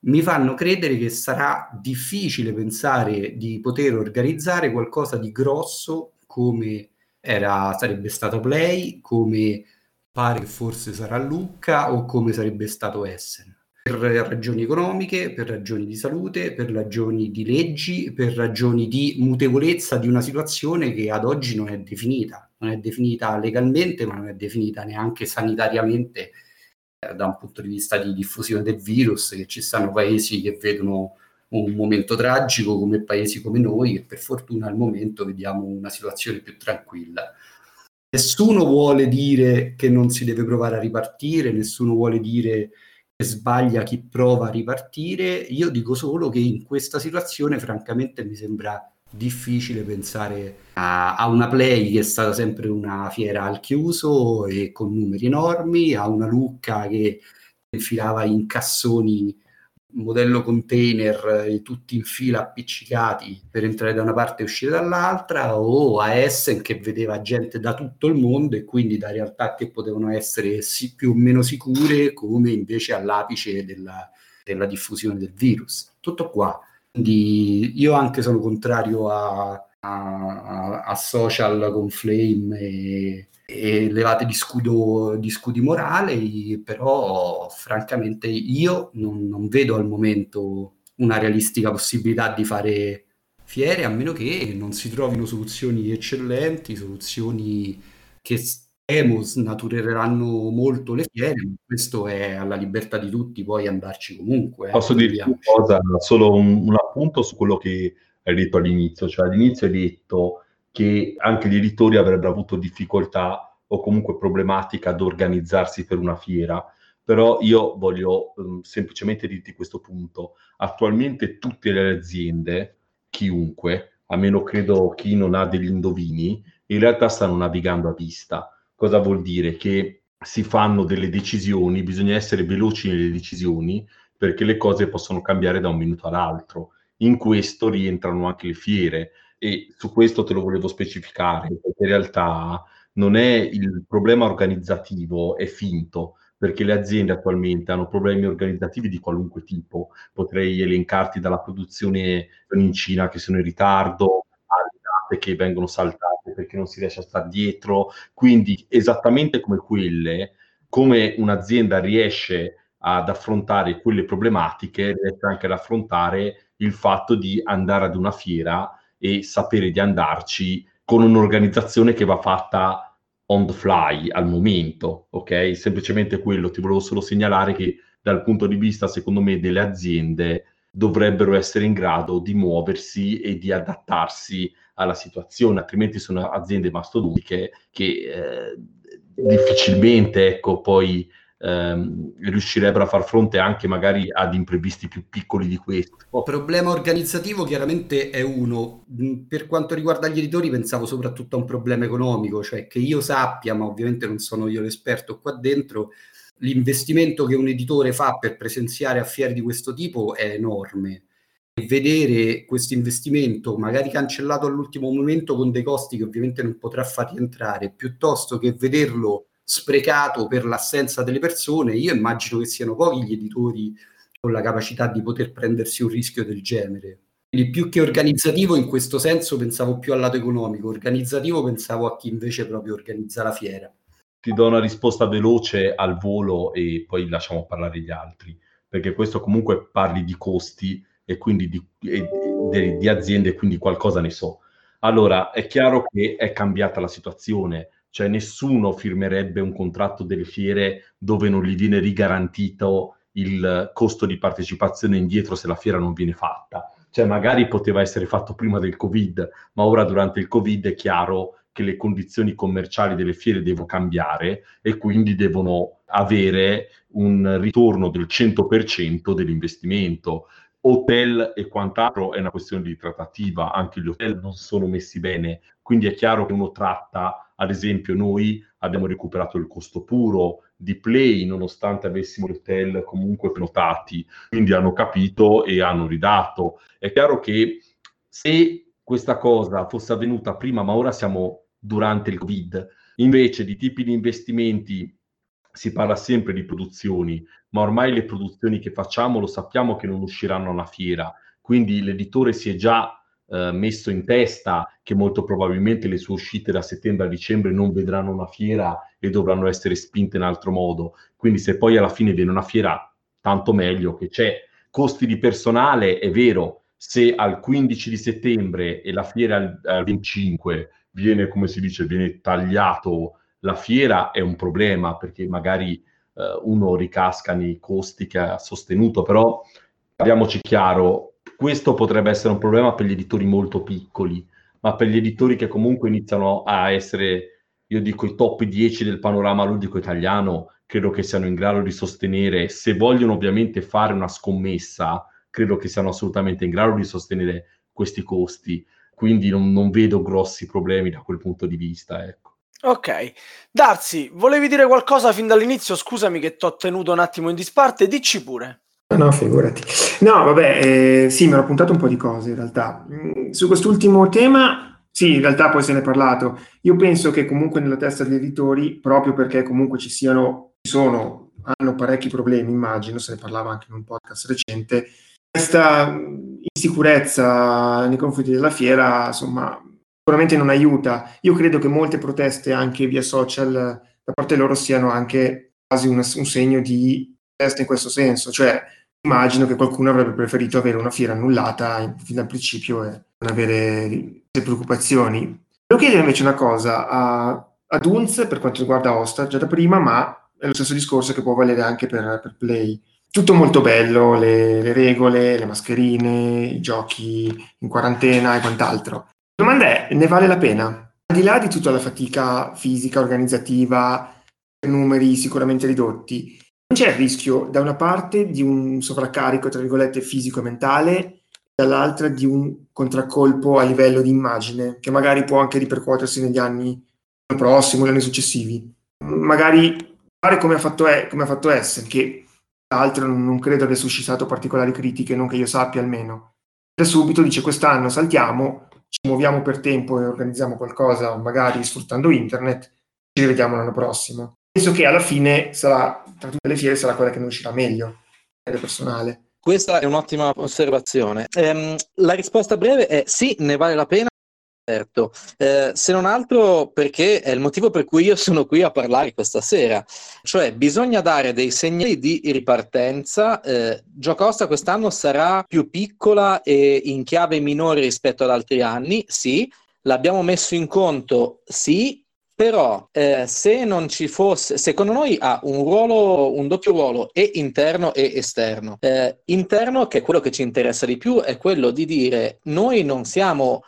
mi fanno credere che sarà difficile pensare di poter organizzare qualcosa di grosso come era, sarebbe stato Play, come pare che forse sarà Lucca o come sarebbe stato Essen. Per ragioni economiche, per ragioni di salute, per ragioni di leggi, per ragioni di mutevolezza di una situazione che ad oggi non è definita. Non è definita legalmente, ma non è definita neanche sanitariamente eh, da un punto di vista di diffusione del virus, che ci stanno paesi che vedono un momento tragico come paesi come noi e per fortuna al momento vediamo una situazione più tranquilla. Nessuno vuole dire che non si deve provare a ripartire, nessuno vuole dire che sbaglia chi prova a ripartire, io dico solo che in questa situazione francamente mi sembra difficile pensare a, a, una Play che è stata sempre una fiera al chiuso e con numeri enormi, a una Lucca che infilava in cassoni modello container eh, tutti in fila appiccicati per entrare da una parte e uscire dall'altra o a Essen che vedeva gente da tutto il mondo e quindi da realtà che potevano essere sì, più o meno sicure come invece all'apice della, della diffusione del virus. Tutto qua. Quindi io anche sono contrario a, a, a social con Flame e, e levate di, scudo, di scudi morali, però francamente io non, non vedo al momento una realistica possibilità di fare fiere a meno che non si trovino soluzioni eccellenti, soluzioni che temo snatureranno molto le fiere, questo è alla libertà di tutti poi andarci comunque. Eh, Posso dirti una cosa, solo un, un appunto su quello che hai detto all'inizio, cioè all'inizio hai detto che anche gli editori avrebbero avuto difficoltà o comunque problematica ad organizzarsi per una fiera. Però io voglio um, semplicemente dirti questo punto. Attualmente tutte le aziende, chiunque, a meno credo chi non ha degli indovini, in realtà stanno navigando a vista. Cosa vuol dire? Che si fanno delle decisioni, bisogna essere veloci nelle decisioni perché le cose possono cambiare da un minuto all'altro. In questo rientrano anche le fiere e su questo te lo volevo specificare, perché in realtà non è il problema organizzativo, è finto, perché le aziende attualmente hanno problemi organizzativi di qualunque tipo. Potrei elencarti dalla produzione in Cina che sono in ritardo, alle date che vengono saltate perché non si riesce a stare dietro. Quindi esattamente come quelle, come un'azienda riesce ad affrontare quelle problematiche, riesce anche ad affrontare il fatto di andare ad una fiera e sapere di andarci con un'organizzazione che va fatta on the fly al momento, ok? Semplicemente quello, ti volevo solo segnalare che dal punto di vista, secondo me, delle aziende dovrebbero essere in grado di muoversi e di adattarsi alla situazione, altrimenti sono aziende mastodontiche che eh, difficilmente, ecco, poi ehm, riuscirebbero a far fronte anche magari ad imprevisti più piccoli di questo. Il problema organizzativo chiaramente è uno. Mm, per quanto riguarda gli editori pensavo soprattutto a un problema economico, cioè che io sappia, ma ovviamente non sono io l'esperto qua dentro, l'investimento che un editore fa per presenziare a fiere di questo tipo è enorme. Vedere questo investimento magari cancellato all'ultimo momento con dei costi che ovviamente non potrà far rientrare, piuttosto che vederlo sprecato per l'assenza delle persone, io immagino che siano pochi gli editori con la capacità di poter prendersi un rischio del genere. Quindi più che organizzativo in questo senso pensavo più al lato economico, organizzativo pensavo a chi invece proprio organizza la fiera. Ti do una risposta veloce al volo e poi lasciamo parlare gli altri, perché questo comunque parli di costi e quindi di, e, di, di aziende, quindi qualcosa ne so. Allora, è chiaro che è cambiata la situazione, cioè nessuno firmerebbe un contratto delle fiere dove non gli viene rigarantito il costo di partecipazione indietro se la fiera non viene fatta. Cioè magari poteva essere fatto prima del Covid, ma ora durante il Covid è chiaro che le condizioni commerciali delle fiere devono cambiare e quindi devono avere un ritorno del 100% dell'investimento. Hotel e quant'altro è una questione di trattativa, anche gli hotel non sono messi bene, quindi è chiaro che uno tratta ad esempio, noi abbiamo recuperato il costo puro di Play, nonostante avessimo gli hotel comunque prenotati, quindi hanno capito e hanno ridato. È chiaro che se questa cosa fosse avvenuta prima, ma ora siamo durante il Covid, invece di tipi di investimenti si parla sempre di produzioni, ma ormai le produzioni che facciamo lo sappiamo che non usciranno a una fiera, quindi l'editore si è già eh, messo in testa che molto probabilmente le sue uscite da settembre a dicembre non vedranno una fiera e dovranno essere spinte in altro modo. Quindi se poi alla fine viene una fiera, tanto meglio che c'è. Costi di personale, è vero, se al 15 di settembre e la fiera al, al 25 viene, come si dice, viene tagliato la fiera, è un problema perché magari eh, uno ricasca nei costi che ha sostenuto, però parliamoci chiaro, questo potrebbe essere un problema per gli editori molto piccoli, ma per gli editori che comunque iniziano a essere, io dico, i top 10 del panorama ludico italiano, credo che siano in grado di sostenere, se vogliono ovviamente fare una scommessa, credo che siano assolutamente in grado di sostenere questi costi. Quindi non, non vedo grossi problemi da quel punto di vista. Ecco. Ok, Darsi, volevi dire qualcosa fin dall'inizio? Scusami che ti ho tenuto un attimo in disparte, dici pure. No, figurati. No, vabbè, eh, sì, mi ero puntato un po' di cose in realtà. Mm, su quest'ultimo tema, sì, in realtà poi se ne è parlato. Io penso che comunque nella testa degli editori, proprio perché comunque ci siano, ci sono, hanno parecchi problemi, immagino, se ne parlava anche in un podcast recente, questa insicurezza nei confronti della fiera, insomma, sicuramente non aiuta. Io credo che molte proteste anche via social da parte loro siano anche quasi un, un segno di protesta in questo senso, cioè immagino che qualcuno avrebbe preferito avere una fiera annullata fin dal principio e non avere preoccupazioni. Devo chiedere invece una cosa a, a Dunz per quanto riguarda Osta, già da prima, ma è lo stesso discorso che può valere anche per, per Play. Tutto molto bello, le, le, regole, le mascherine, i giochi in quarantena e quant'altro. La domanda è, ne vale la pena? Al di là di tutta la fatica fisica, organizzativa, numeri sicuramente ridotti, non c'è il rischio da una parte di un sovraccarico, tra virgolette, fisico e mentale, dall'altra di un contraccolpo a livello di immagine, che magari può anche ripercuotersi negli anni prossimi, negli anni successivi. Magari fare come ha fatto, e, come ha fatto Essen, che tra l'altro non, credo abbia suscitato particolari critiche, non che io sappia almeno. Da subito dice quest'anno saltiamo, ci muoviamo per tempo e organizziamo qualcosa, magari sfruttando internet, ci rivediamo l'anno prossimo. Penso che alla fine sarà, tra tutte le fiere, sarà quella che ne uscirà meglio, personale. Questa è un'ottima osservazione. Ehm, la risposta breve è sì, ne vale la pena, Certo, eh, se non altro perché è il motivo per cui io sono qui a parlare questa sera, cioè bisogna dare dei segnali di ripartenza. Eh, Giocosta quest'anno sarà più piccola e in chiave minore rispetto ad altri anni, sì, l'abbiamo messo in conto, sì, però eh, se non ci fosse, secondo noi ha un ruolo, un doppio ruolo, e interno e esterno. Eh, interno, che è quello che ci interessa di più, è quello di dire noi non siamo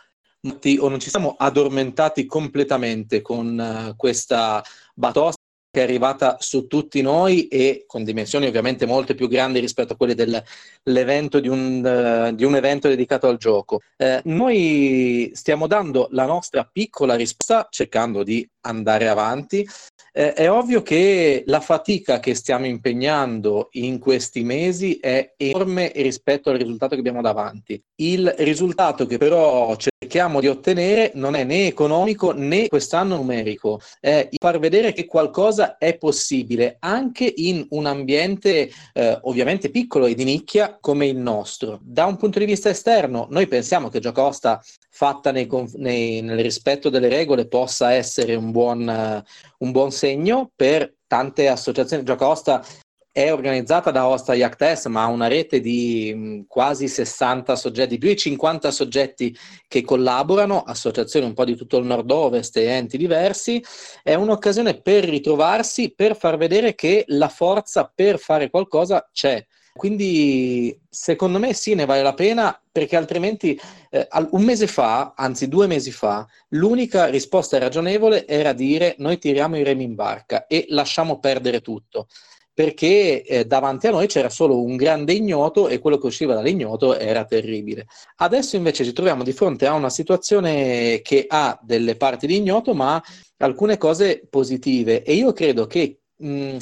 o non ci siamo addormentati completamente con uh, questa batosta che è arrivata su tutti noi e con dimensioni ovviamente molto più grandi rispetto a quelle dell'evento di un, uh, di un evento dedicato al gioco. Eh, noi stiamo dando la nostra piccola risposta cercando di andare avanti eh, è ovvio che la fatica che stiamo impegnando in questi mesi è enorme rispetto al risultato che abbiamo davanti. Il risultato che però cerchiamo di ottenere non è né economico né quest'anno numerico, è far vedere che qualcosa è possibile anche in un ambiente eh, ovviamente piccolo e di nicchia come il nostro. Da un punto di vista esterno, noi pensiamo che Giocosta fatta nei, nei, nel rispetto delle regole possa essere un buon, uh, un buon segno per tante associazioni. Giocosta è organizzata da Osta Yacht ma ha una rete di mm, quasi 60 soggetti, più di 50 soggetti che collaborano, associazioni un po' di tutto il nord-ovest e enti diversi. È un'occasione per ritrovarsi, per far vedere che la forza per fare qualcosa c'è. Quindi secondo me sì, ne vale la pena perché altrimenti eh, un mese fa, anzi due mesi fa, l'unica risposta ragionevole era dire noi tiriamo i remi in barca e lasciamo perdere tutto perché eh, davanti a noi c'era solo un grande ignoto e quello che usciva dall'ignoto era terribile. Adesso invece ci troviamo di fronte a una situazione che ha delle parti di ignoto ma alcune cose positive e io credo che mh,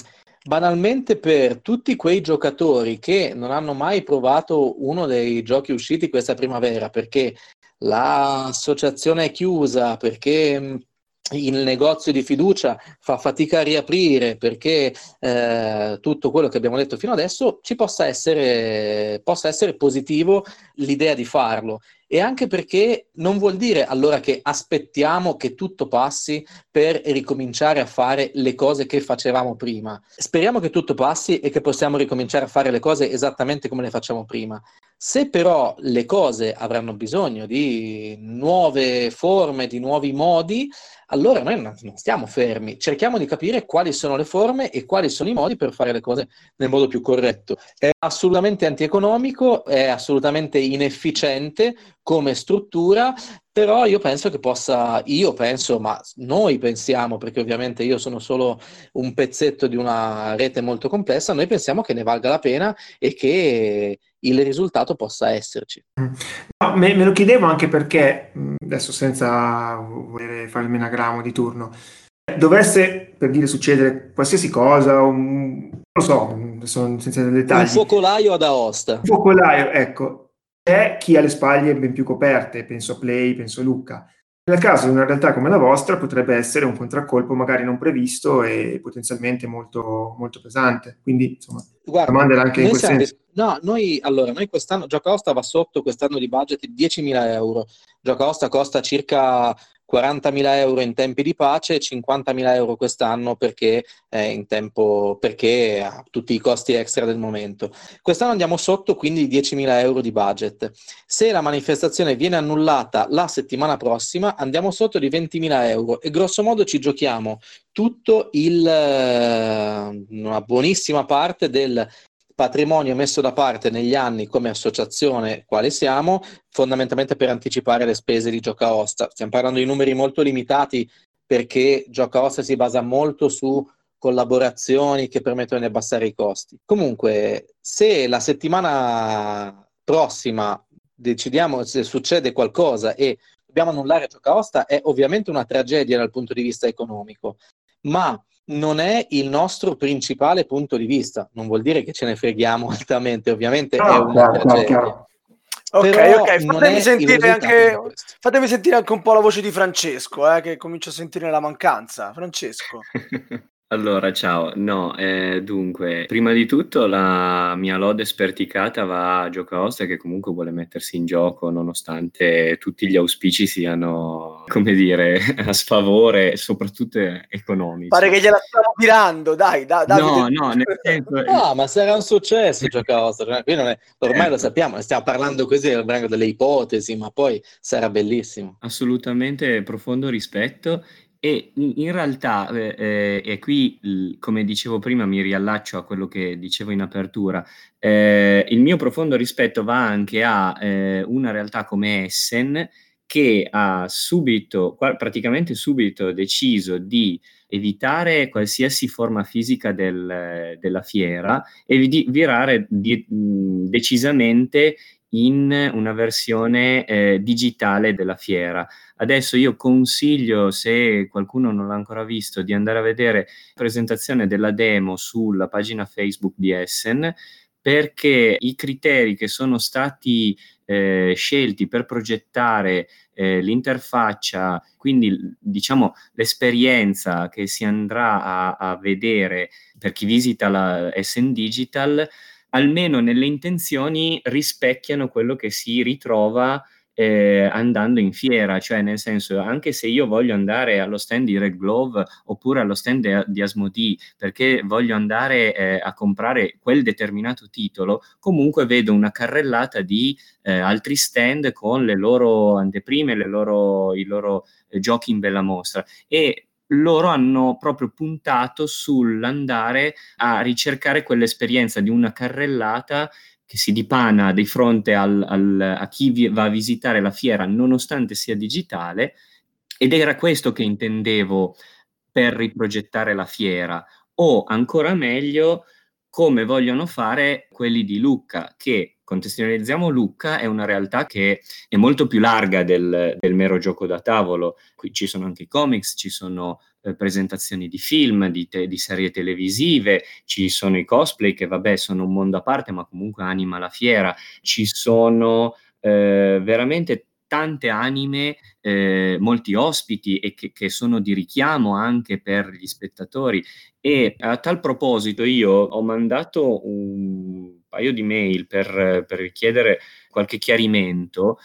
banalmente per tutti quei giocatori che non hanno mai provato uno dei giochi usciti questa primavera perché l'associazione è chiusa, perché il negozio di fiducia fa fatica a riaprire perché eh, tutto quello che abbiamo detto fino adesso ci possa essere, possa essere positivo l'idea di farlo e anche perché non vuol dire allora che aspettiamo che tutto passi per ricominciare a fare le cose che facevamo prima. Speriamo che tutto passi e che possiamo ricominciare a fare le cose esattamente come le facciamo prima. Se però le cose avranno bisogno di nuove forme, di nuovi modi, allora noi non stiamo fermi, cerchiamo di capire quali sono le forme e quali sono i modi per fare le cose nel modo più corretto. È assolutamente antieconomico, è assolutamente inefficiente come struttura, però io penso che possa, io penso, ma noi pensiamo, perché ovviamente io sono solo un pezzetto di una rete molto complessa, noi pensiamo che ne valga la pena e che il risultato possa esserci. No, me, me, lo chiedevo anche perché, adesso senza voler fare il menagramo di turno, dovesse, per dire, succedere qualsiasi cosa, un, non lo so, sono senza dettagli. Un focolaio ad Aosta. Un focolaio, ecco. C'è chi ha le spaglie ben più coperte, penso a Play, penso a Luca. Nel caso di una realtà come la vostra potrebbe essere un contraccolpo magari non previsto e potenzialmente molto, molto pesante. Quindi, insomma, Guarda, anche in quel senso. No, noi, allora, noi quest'anno, Giocosta va sotto quest'anno di budget di 10.000 euro. Giocosta costa circa 40.000 euro in tempi di pace e 50.000 euro quest'anno perché, in tempo, perché ha tutti i costi extra del momento. Quest'anno andiamo sotto quindi 10.000 euro di budget. Se la manifestazione viene annullata la settimana prossima andiamo sotto di 20.000 euro e grosso modo ci giochiamo tutto il, eh, una buonissima parte del patrimonio messo da parte negli anni come associazione quale siamo, fondamentalmente per anticipare le spese di Gioca Osta. Stiamo parlando di numeri molto limitati perché Gioca Osta si basa molto su collaborazioni che permettono di abbassare i costi. Comunque, se la settimana prossima decidiamo se succede qualcosa e dobbiamo annullare Gioca Osta, è ovviamente una tragedia dal punto di vista economico, ma non è il nostro principale punto di vista. Non vuol dire che ce ne freghiamo altamente, ovviamente no, è una chiaro, tragedia. Chiaro. Ok, Però ok, fatemi sentire, anche, fatemi sentire anche un po' la voce di Francesco, eh, che comincio a sentire la mancanza. Francesco. Allora, ciao. No, eh, dunque, prima di tutto la mia lode sperticata va a Giocosta che comunque vuole mettersi in gioco nonostante tutti gli auspici siano, come dire, a sfavore, soprattutto economici. Pare che gliela stiamo tirando, dai, da, No, no, nel senso... No, ma sarà un successo Giocosta, cioè, è... ormai lo eh. sappiamo, ne stiamo parlando così, vengono delle ipotesi, ma poi sarà bellissimo. Assolutamente profondo rispetto e in realtà, eh, eh, e qui come dicevo prima mi riallaccio a quello che dicevo in apertura, eh, il mio profondo rispetto va anche a eh, una realtà come Essen che ha subito, praticamente subito deciso di evitare qualsiasi forma fisica del, della fiera e di virare di, decisamente in una versione eh, digitale della fiera. Adesso io consiglio, se qualcuno non l'ha ancora visto, di andare a vedere la presentazione della demo sulla pagina Facebook di Essen, perché i criteri che sono stati eh, scelti per progettare eh, l'interfaccia, quindi diciamo l'esperienza che si andrà a, a vedere per chi visita la Essen Digital, almeno nelle intenzioni rispecchiano quello che si ritrova eh, andando in fiera, cioè nel senso anche se io voglio andare allo stand di Red Glove oppure allo stand di Asmodee perché voglio andare eh, a comprare quel determinato titolo, comunque vedo una carrellata di eh, altri stand con le loro anteprime, le loro, i loro eh, giochi in bella mostra. E loro hanno proprio puntato sull'andare a ricercare quell'esperienza di una carrellata che si dipana di fronte al, al, a chi va a visitare la fiera nonostante sia digitale ed era questo che intendevo per riprogettare la fiera. O ancora meglio come vogliono fare quelli di Lucca che contestualizziamo Lucca è una realtà che è molto più larga del, del mero gioco da tavolo. Qui ci sono anche i comics, ci sono eh, presentazioni di film, di, te, di, serie televisive, ci sono i cosplay che vabbè sono un mondo a parte ma comunque anima la fiera, ci sono eh, veramente tante anime, eh, molti ospiti e che, che, sono di richiamo anche per gli spettatori. E a tal proposito io ho mandato un paio di mail per, per richiedere qualche chiarimento.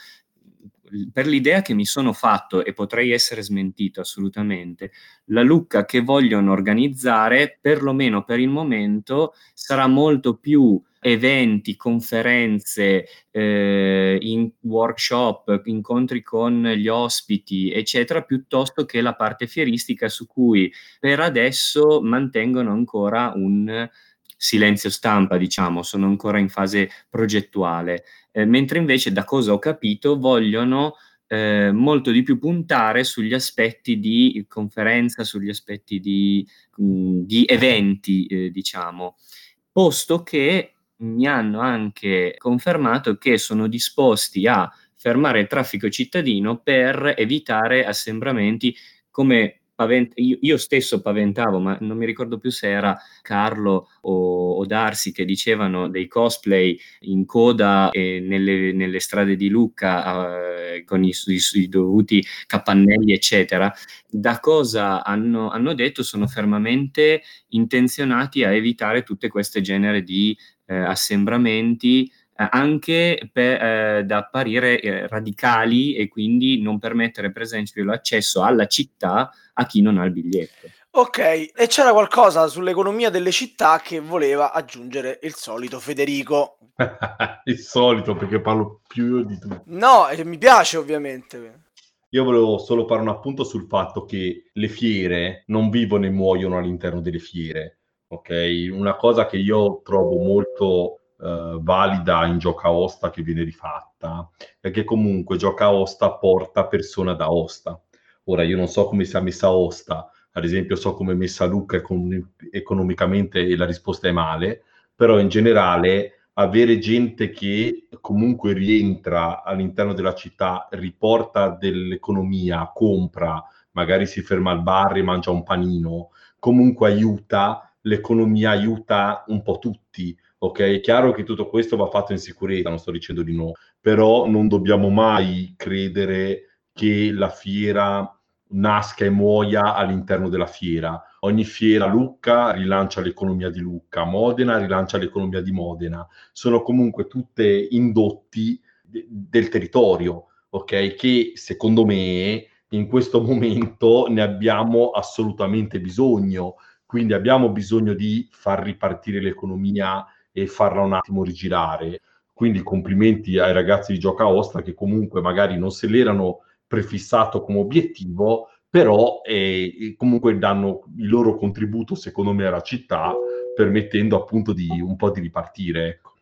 Per l'idea che mi sono fatto, e potrei essere smentito assolutamente, la Lucca che vogliono organizzare, perlomeno per il momento, sarà molto più eventi, conferenze, eh, in workshop, incontri con gli ospiti, eccetera, piuttosto che la parte fieristica su cui per adesso mantengono ancora un silenzio stampa, diciamo, sono ancora in fase progettuale, eh, mentre invece da cosa ho capito vogliono eh, molto di più puntare sugli aspetti di conferenza, sugli aspetti di, mh, mm, di eventi, eh, diciamo, posto che mi hanno anche confermato che sono disposti a fermare il traffico cittadino per evitare assembramenti come pavent- io, io, stesso paventavo, ma non mi ricordo più se era Carlo o, o Darsi che dicevano dei cosplay in coda eh, nelle, nelle, strade di Lucca eh, con i, i, i, dovuti capannelli, eccetera. Da cosa hanno, hanno detto sono fermamente intenzionati a evitare tutte queste genere di eh, assembramenti anche per, eh, da apparire eh, radicali e quindi non permettere per esempio l'accesso alla città a chi non ha il biglietto. Ok, e c'era qualcosa sull'economia delle città che voleva aggiungere il solito Federico. il solito, perché parlo più io di tu. No, e mi piace ovviamente. Io volevo solo fare un appunto sul fatto che le fiere non vivono e muoiono all'interno delle fiere, ok? Una cosa che io trovo molto eh, valida in gioca osta che viene rifatta che comunque gioca osta porta persona da osta. Ora io non so come sia messa osta, ad esempio so come è messa Lucca econ- economicamente e la risposta è male, però in generale avere gente che comunque rientra all'interno della città, riporta dell'economia, compra, magari si ferma al bar e mangia un panino, comunque aiuta, l'economia aiuta un po' tutti. Ok, è chiaro che tutto questo va fatto in sicurezza, non sto dicendo di no, però non dobbiamo mai credere che la fiera nasca e muoia all'interno della fiera. Ogni fiera Lucca rilancia l'economia di Lucca, Modena rilancia l'economia di Modena. Sono comunque tutte indotti de- del territorio, ok? Che secondo me in questo momento ne abbiamo assolutamente bisogno. Quindi abbiamo bisogno di far ripartire l'economia e farla un attimo rigirare. Quindi complimenti ai ragazzi di Gioca Osta che comunque magari non se l'erano prefissato come obiettivo, però eh, comunque danno il loro contributo, secondo me, alla città, permettendo appunto di un po' di ripartire. Ecco.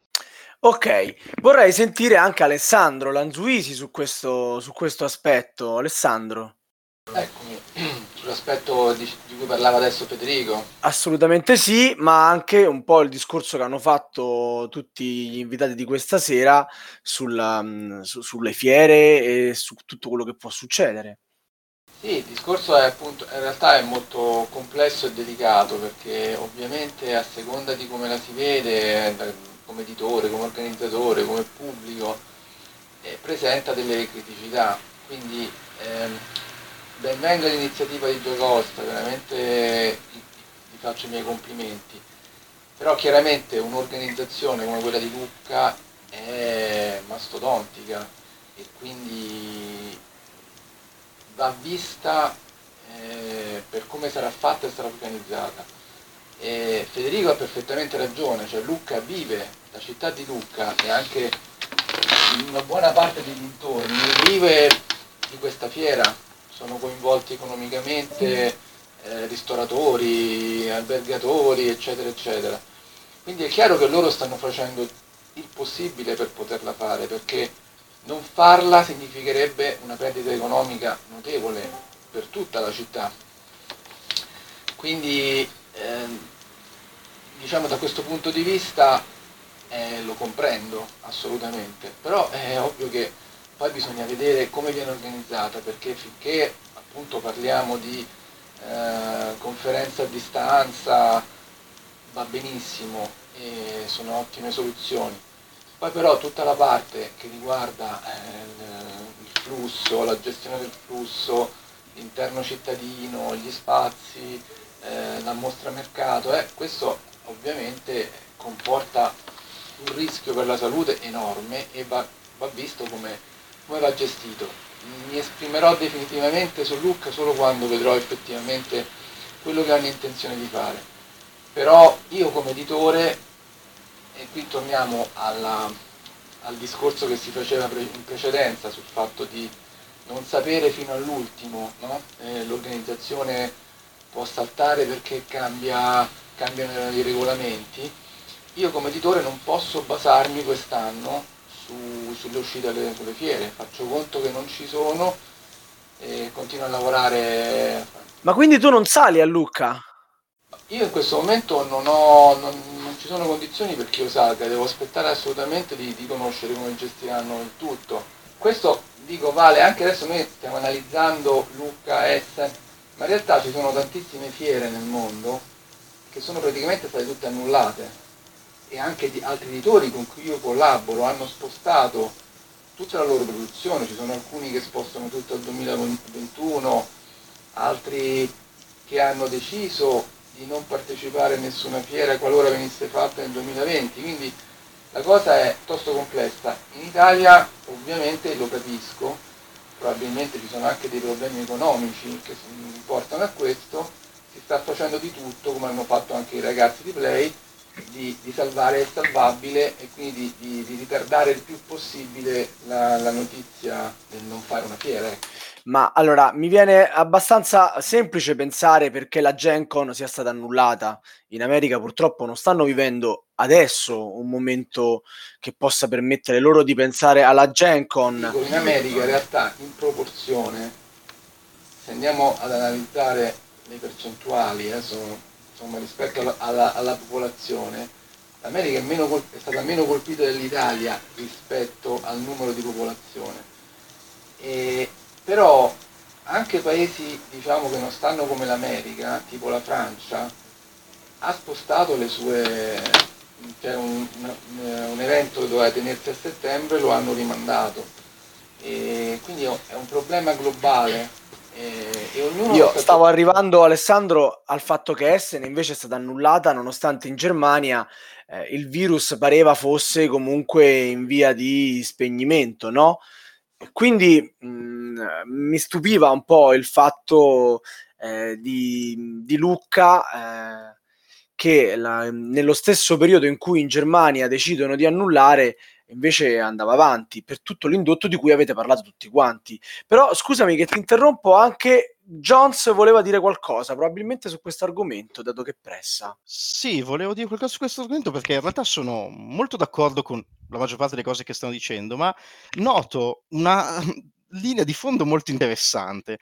Ok, vorrei sentire anche Alessandro Lanzuisi su questo, su questo aspetto. Alessandro. Eccomi, sull'aspetto di, di, cui parlava adesso Federico. Assolutamente sì, ma anche un po' il discorso che hanno fatto tutti gli invitati di questa sera sulla, mm, su, sulle fiere e su tutto quello che può succedere. Sì, il discorso è appunto, in realtà è molto complesso e delicato perché ovviamente a seconda di come la si vede, come editore, come organizzatore, come pubblico, eh, presenta delle criticità. Quindi ehm, ben venga l'iniziativa di Giocosta, veramente gli faccio i miei complimenti, però chiaramente un'organizzazione come quella di Lucca è mastodontica e quindi va vista eh, per come sarà fatta e sarà organizzata. E Federico ha perfettamente ragione, cioè Lucca vive, la città di Lucca e anche una buona parte dei dintorni vive di questa fiera sono coinvolti economicamente eh, ristoratori, albergatori, eccetera, eccetera. Quindi è chiaro che loro stanno facendo il possibile per poterla fare, perché non farla significherebbe una perdita economica notevole per tutta la città. Quindi eh, diciamo da questo punto di vista eh, lo comprendo assolutamente, però è ovvio che poi bisogna vedere come viene organizzata, perché finché appunto parliamo di eh, conferenza a distanza va benissimo e sono ottime soluzioni. Poi però tutta la parte che riguarda eh, il flusso, la gestione del flusso, l'interno cittadino, gli spazi, eh, la mostra mercato, eh, questo ovviamente comporta un rischio per la salute enorme e va, va visto come come va gestito. Mi esprimerò definitivamente su Luca solo quando vedrò effettivamente quello che hanno intenzione di fare. Però io come editore, e qui torniamo alla, al discorso che si faceva in precedenza sul fatto di non sapere fino all'ultimo, no? eh, l'organizzazione può saltare perché cambia, cambiano i regolamenti, io come editore non posso basarmi quest'anno su, sulle uscite alle, sulle fiere, faccio conto che non ci sono e continuo a lavorare. Ma quindi tu non sali a Lucca? Io in questo momento non, ho, non, non ci sono condizioni perché io salga, devo aspettare assolutamente di, di conoscere come gestiranno il tutto. Questo dico vale, anche adesso noi stiamo analizzando Lucca, Essen, ma in realtà ci sono tantissime fiere nel mondo che sono praticamente state tutte annullate e anche di altri editori con cui io collaboro hanno spostato tutta la loro produzione, ci sono alcuni che spostano tutto al 2021, altri che hanno deciso di non partecipare a nessuna fiera qualora venisse fatta nel 2020, quindi la cosa è piuttosto complessa. In Italia ovviamente lo capisco, probabilmente ci sono anche dei problemi economici che portano a questo, si sta facendo di tutto, come hanno fatto anche i ragazzi di Play, di, di salvare il salvabile e quindi di, di, di ritardare il più possibile la, la, notizia del non fare una fiera. Ecco. Ma allora mi viene abbastanza semplice pensare perché la Gen Con sia stata annullata. In America purtroppo non stanno vivendo adesso un momento che possa permettere loro di pensare alla Gen Con. Dico, in America in realtà in proporzione, se andiamo ad analizzare le percentuali, adesso, insomma, rispetto alla, alla, alla popolazione, l'America è, meno, è stata meno colpita dell'Italia rispetto al numero di popolazione. E però anche paesi diciamo, che non stanno come l'America, tipo la Francia, ha spostato le sue, cioè un, un, evento che doveva tenersi a settembre lo hanno rimandato. E quindi è un problema globale. E, e Io stavo arrivando Alessandro al fatto che Essen invece è stata annullata nonostante in Germania eh, il virus pareva fosse comunque in via di spegnimento, no? Quindi mh, mm, mi stupiva un po' il fatto eh, di, di, Lucca eh, che la, nello stesso periodo in cui in Germania decidono di annullare invece andava avanti per tutto l'indotto di cui avete parlato tutti quanti. Però scusami che ti interrompo, anche Jones voleva dire qualcosa, probabilmente su questo argomento, dato che pressa. Sì, volevo dire qualcosa su questo argomento perché in realtà sono molto d'accordo con la maggior parte delle cose che stanno dicendo, ma noto una linea di fondo molto interessante.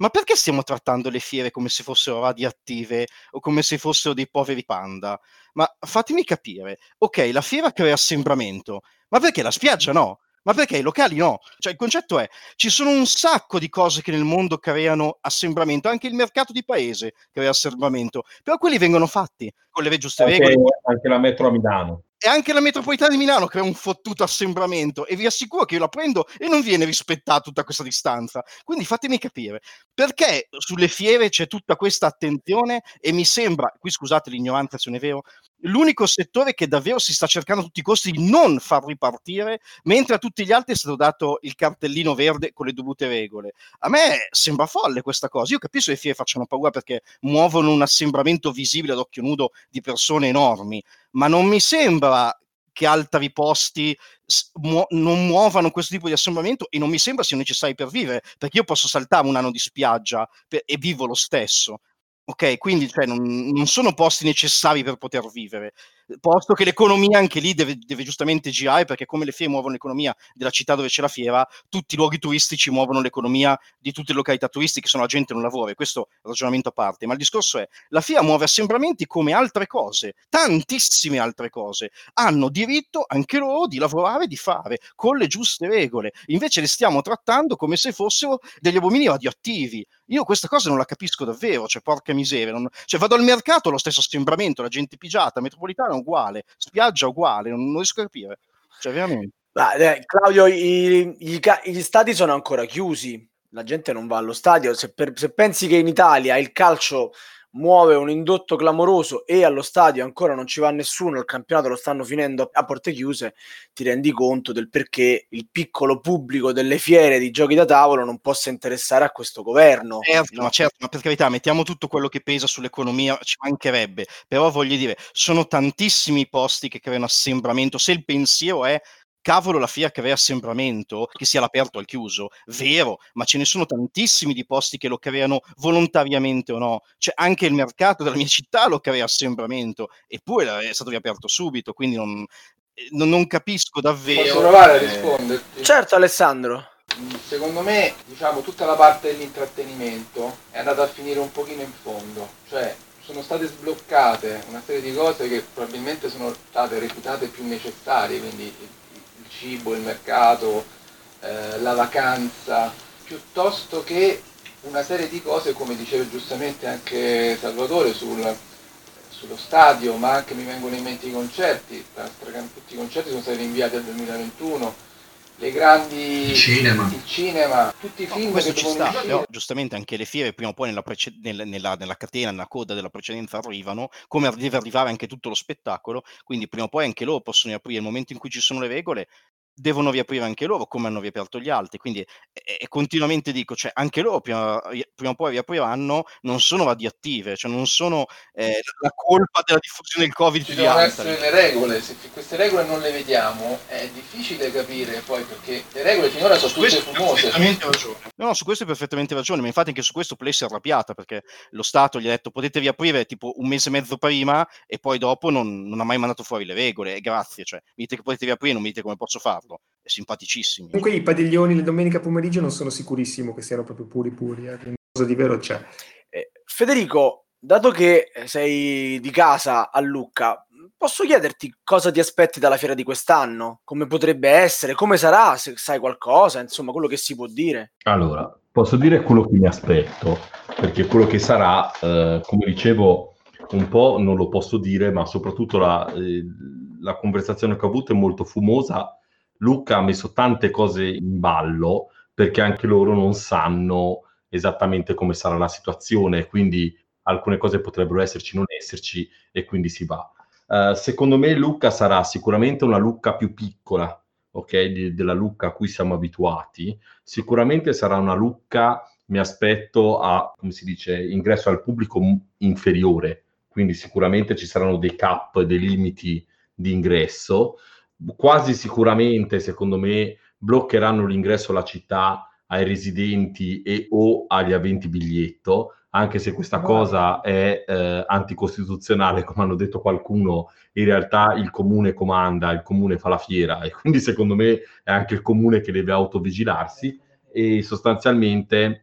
Ma perché stiamo trattando le fiere come se fossero radioattive o come se fossero dei poveri panda? Ma fatemi capire, ok, la fiera crea assembramento, ma perché la spiaggia no? Ma perché i locali no? Cioè il concetto è, ci sono un sacco di cose che nel mondo creano assembramento, anche il mercato di paese crea assembramento, però quelli vengono fatti con le giuste anche, regole. Anche la metro a Milano e anche la metropolitana di Milano crea un fottuto assembramento e vi assicuro che io la prendo e non viene rispettata tutta questa distanza. Quindi fatemi capire perché sulle fiere c'è tutta questa attenzione e mi sembra, qui scusate l'ignoranza se non è vero, l'unico settore che davvero si sta cercando a tutti i costi di non far ripartire, mentre a tutti gli altri è stato dato il cartellino verde con le dovute regole. A me sembra folle questa cosa. Io capisco che le fiere facciano paura perché muovono un assembramento visibile ad occhio nudo di persone enormi, ma non mi sembra che altri posti mu- non muovano questo tipo di assembramento e non mi sembra siano necessari per vivere, perché io posso saltare un anno di spiaggia per- e vivo lo stesso. Ok, quindi cioè, non, non, sono posti necessari per poter vivere posto che l'economia anche lì deve, deve, giustamente girare, perché come le fiere muovono l'economia della città dove c'è la fiera, tutti i luoghi turistici muovono l'economia di tutte le località turistiche, se no la gente non lavora, e questo è ragionamento a parte. Ma il discorso è, la fiera muove assembramenti come altre cose, tantissime altre cose, hanno diritto anche loro di lavorare, di fare, con le giuste regole. Invece le stiamo trattando come se fossero degli abomini radioattivi. Io questa cosa non la capisco davvero, cioè porca miseria. Non... Cioè vado al mercato, lo stesso assembramento, la gente pigiata, metropolitana uguale, spiaggia uguale, non, non riesco a capire. Cioè, veramente. Beh, Claudio, i, gli, gli stadi sono ancora chiusi, la gente non va allo stadio. Se, per, se pensi che in Italia il calcio muove un indotto clamoroso e allo stadio ancora non ci va nessuno, il campionato lo stanno finendo a porte chiuse, ti rendi conto del perché il piccolo pubblico delle fiere di giochi da tavolo non possa interessare a questo governo. Certo, no? ma certo, ma per carità, mettiamo tutto quello che pesa sull'economia, ci mancherebbe, però voglio dire, sono tantissimi posti che creano assembramento, se il pensiero è cavolo la FIA che aveva assembramento, che sia all'aperto o al chiuso, vero, ma ce ne sono tantissimi di posti che lo creano volontariamente o no. Cioè anche il mercato della mia città lo crea assembramento, eppure è stato riaperto subito, quindi non, eh, non, non capisco davvero. Posso provare a risponderti? Certo Alessandro. Mm, secondo me, diciamo, tutta la parte dell'intrattenimento è andata a finire un pochino in fondo, cioè sono state sbloccate una serie di cose che probabilmente sono state reputate più necessarie, quindi cibo, il mercato, eh, la vacanza, piuttosto che una serie di cose, come diceva giustamente anche Salvatore, sul, sullo stadio, ma anche mi vengono in mente i concerti, tutti i concerti sono stati rinviati al 2021, le grandi Il cinema. il cinema, tutti i No, film questo che ci sta, però giustamente anche le fiere prima o poi nella, prece- nel- nella- nella catena, nella coda della precedenza arrivano, come deve arrivare anche tutto lo spettacolo, quindi prima o poi anche loro possono riaprire, nel momento in cui ci sono le regole, devono riaprire anche loro come hanno riaperto gli altri, quindi e, e continuamente dico, cioè anche loro prima, prima o poi riapriranno, non sono radioattive, cioè non sono eh, la colpa della diffusione del Covid Ci devono essere le regole, se queste regole non le vediamo è difficile capire poi perché le regole finora sono Su tutte fumose. perfettamente ragione. No, no, su questo hai perfettamente ragione, ma infatti anche su questo Play si è arrabbiata perché lo Stato gli ha detto potete riaprire tipo un mese e mezzo prima e poi dopo non, non ha mai mandato fuori le regole e grazie, cioè mi dite che potete riaprire, non mi dite come posso farlo, è simpaticissimi. Comunque i padiglioni le domenica pomeriggio non sono sicurissimo che siano proprio puri puri, eh, cosa di vero c'è. Eh, Federico, dato che sei di casa a Lucca, posso chiederti cosa ti aspetti dalla fiera di quest'anno? Come potrebbe essere? Come sarà? Se sai qualcosa, insomma, quello che si può dire. Allora, posso dire quello che mi aspetto, perché quello che sarà, eh, come dicevo, un po' non lo posso dire, ma soprattutto la, eh, la conversazione che ho avuto è molto fumosa. Luca ha messo tante cose in ballo perché anche loro non sanno esattamente come sarà la situazione, quindi alcune cose potrebbero esserci, non esserci, e quindi si va. Eh, secondo me Lucca sarà sicuramente una Lucca più piccola, ok, di- della Lucca a cui siamo abituati. Sicuramente sarà una Lucca, mi aspetto, a, come si dice, ingresso al pubblico inferiore, quindi sicuramente ci saranno dei cap, dei limiti di ingresso. Quasi sicuramente, secondo me, bloccheranno l'ingresso alla città ai residenti e o agli aventi biglietto, anche se questa cosa è eh, anticostituzionale, come hanno detto qualcuno, in realtà il comune comanda, il comune fa la fiera e quindi secondo me è anche il comune che deve autovigilarsi. E sostanzialmente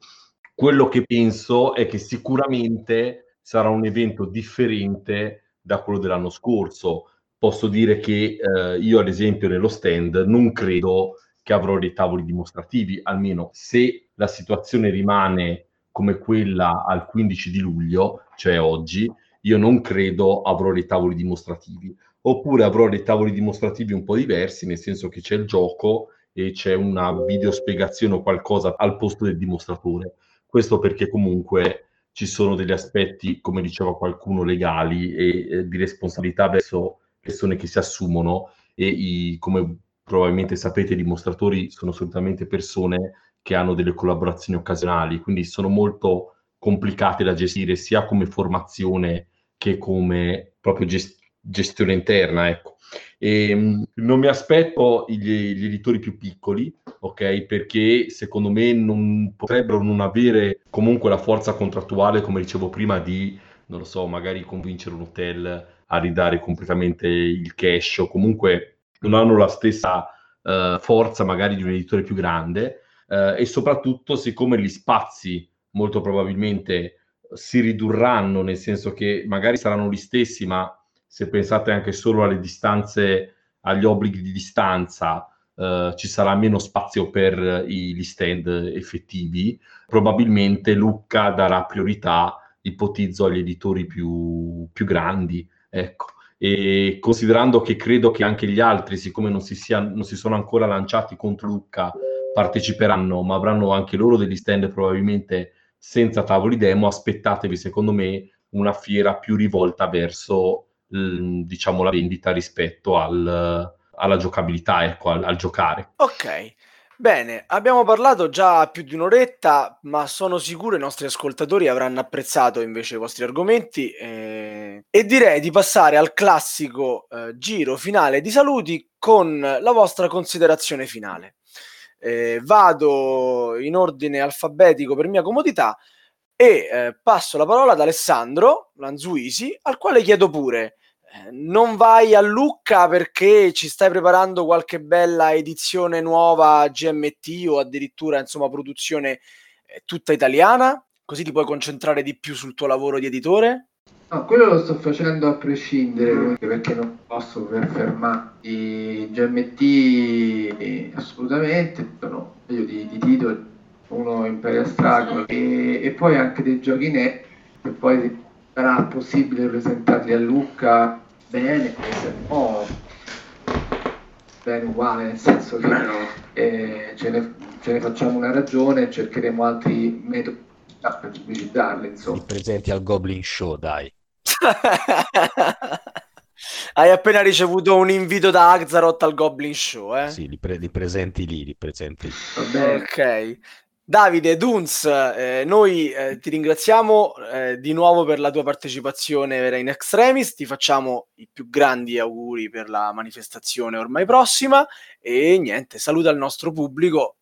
quello che penso è che sicuramente sarà un evento differente da quello dell'anno scorso. Posso dire che eh, io, ad esempio, nello stand non credo che avrò dei tavoli dimostrativi, almeno se la situazione rimane come quella al 15 di luglio, cioè oggi, io non credo avrò dei tavoli dimostrativi. Oppure avrò dei tavoli dimostrativi un po' diversi, nel senso che c'è il gioco e c'è una videospiegazione o qualcosa al posto del dimostratore. Questo perché comunque ci sono degli aspetti, come diceva qualcuno, legali e eh, di responsabilità verso persone che si assumono e i, come probabilmente sapete, i dimostratori sono solitamente persone che hanno delle collaborazioni occasionali, quindi sono molto complicate da gestire sia come formazione che come proprio gest- gestione interna, ecco. E, mh, non mi aspetto gli, gli editori più piccoli, ok? Perché secondo me non potrebbero non avere comunque la forza contrattuale, come dicevo prima, di, non lo so, magari convincere un hotel a ridare completamente il cash o comunque non hanno la stessa eh, forza magari di un editore più grande eh, e soprattutto siccome gli spazi molto probabilmente si ridurranno, nel senso che magari saranno gli stessi, ma se pensate anche solo alle distanze, agli obblighi di distanza, eh, ci sarà meno spazio per i- gli stand effettivi, probabilmente Lucca darà priorità, ipotizzo, agli editori più, più grandi, ecco. E considerando che credo che anche gli altri, siccome non si, sia- non si sono ancora lanciati contro Lucca, parteciperanno, ma avranno anche loro degli stand probabilmente senza tavoli demo, aspettatevi secondo me una fiera più rivolta verso l- diciamo la vendita rispetto al- alla giocabilità, ecco, al, al giocare. Ok, bene, abbiamo parlato già più di un'oretta, ma sono sicuro i nostri ascoltatori avranno apprezzato invece i vostri argomenti eh, e direi di passare al classico eh, giro finale di saluti con la vostra considerazione finale. Eh, vado in ordine alfabetico per mia comodità e eh, passo la parola ad Alessandro Lanzuisi, al quale chiedo pure non vai a Lucca perché ci stai preparando qualche bella edizione nuova GMT o addirittura insomma produzione eh, tutta italiana? Così ti puoi concentrare di più sul tuo lavoro di editore? No, quello lo sto facendo a prescindere perché non posso per fermare GMT assolutamente, sono meglio di, di titoli, uno Imperial Struggle e, e poi anche dei giochi net che poi sarà possibile presentarli a Lucca bene, se no bene uguale, nel senso che eh, ce, ne, ce, ne, facciamo una ragione e cercheremo altri metodi per pubblicizzarle. Insomma. Li presenti al Goblin Show, dai. Hai appena ricevuto un invito da Axaroth al Goblin Show, eh? Sì, li, pre- li presenti lì, li presenti lì. Ok. Davide Duns, eh, noi eh, ti ringraziamo eh, di nuovo per la tua partecipazione in Extremis, ti facciamo i più grandi auguri per la manifestazione ormai prossima. E niente, saluta il nostro pubblico,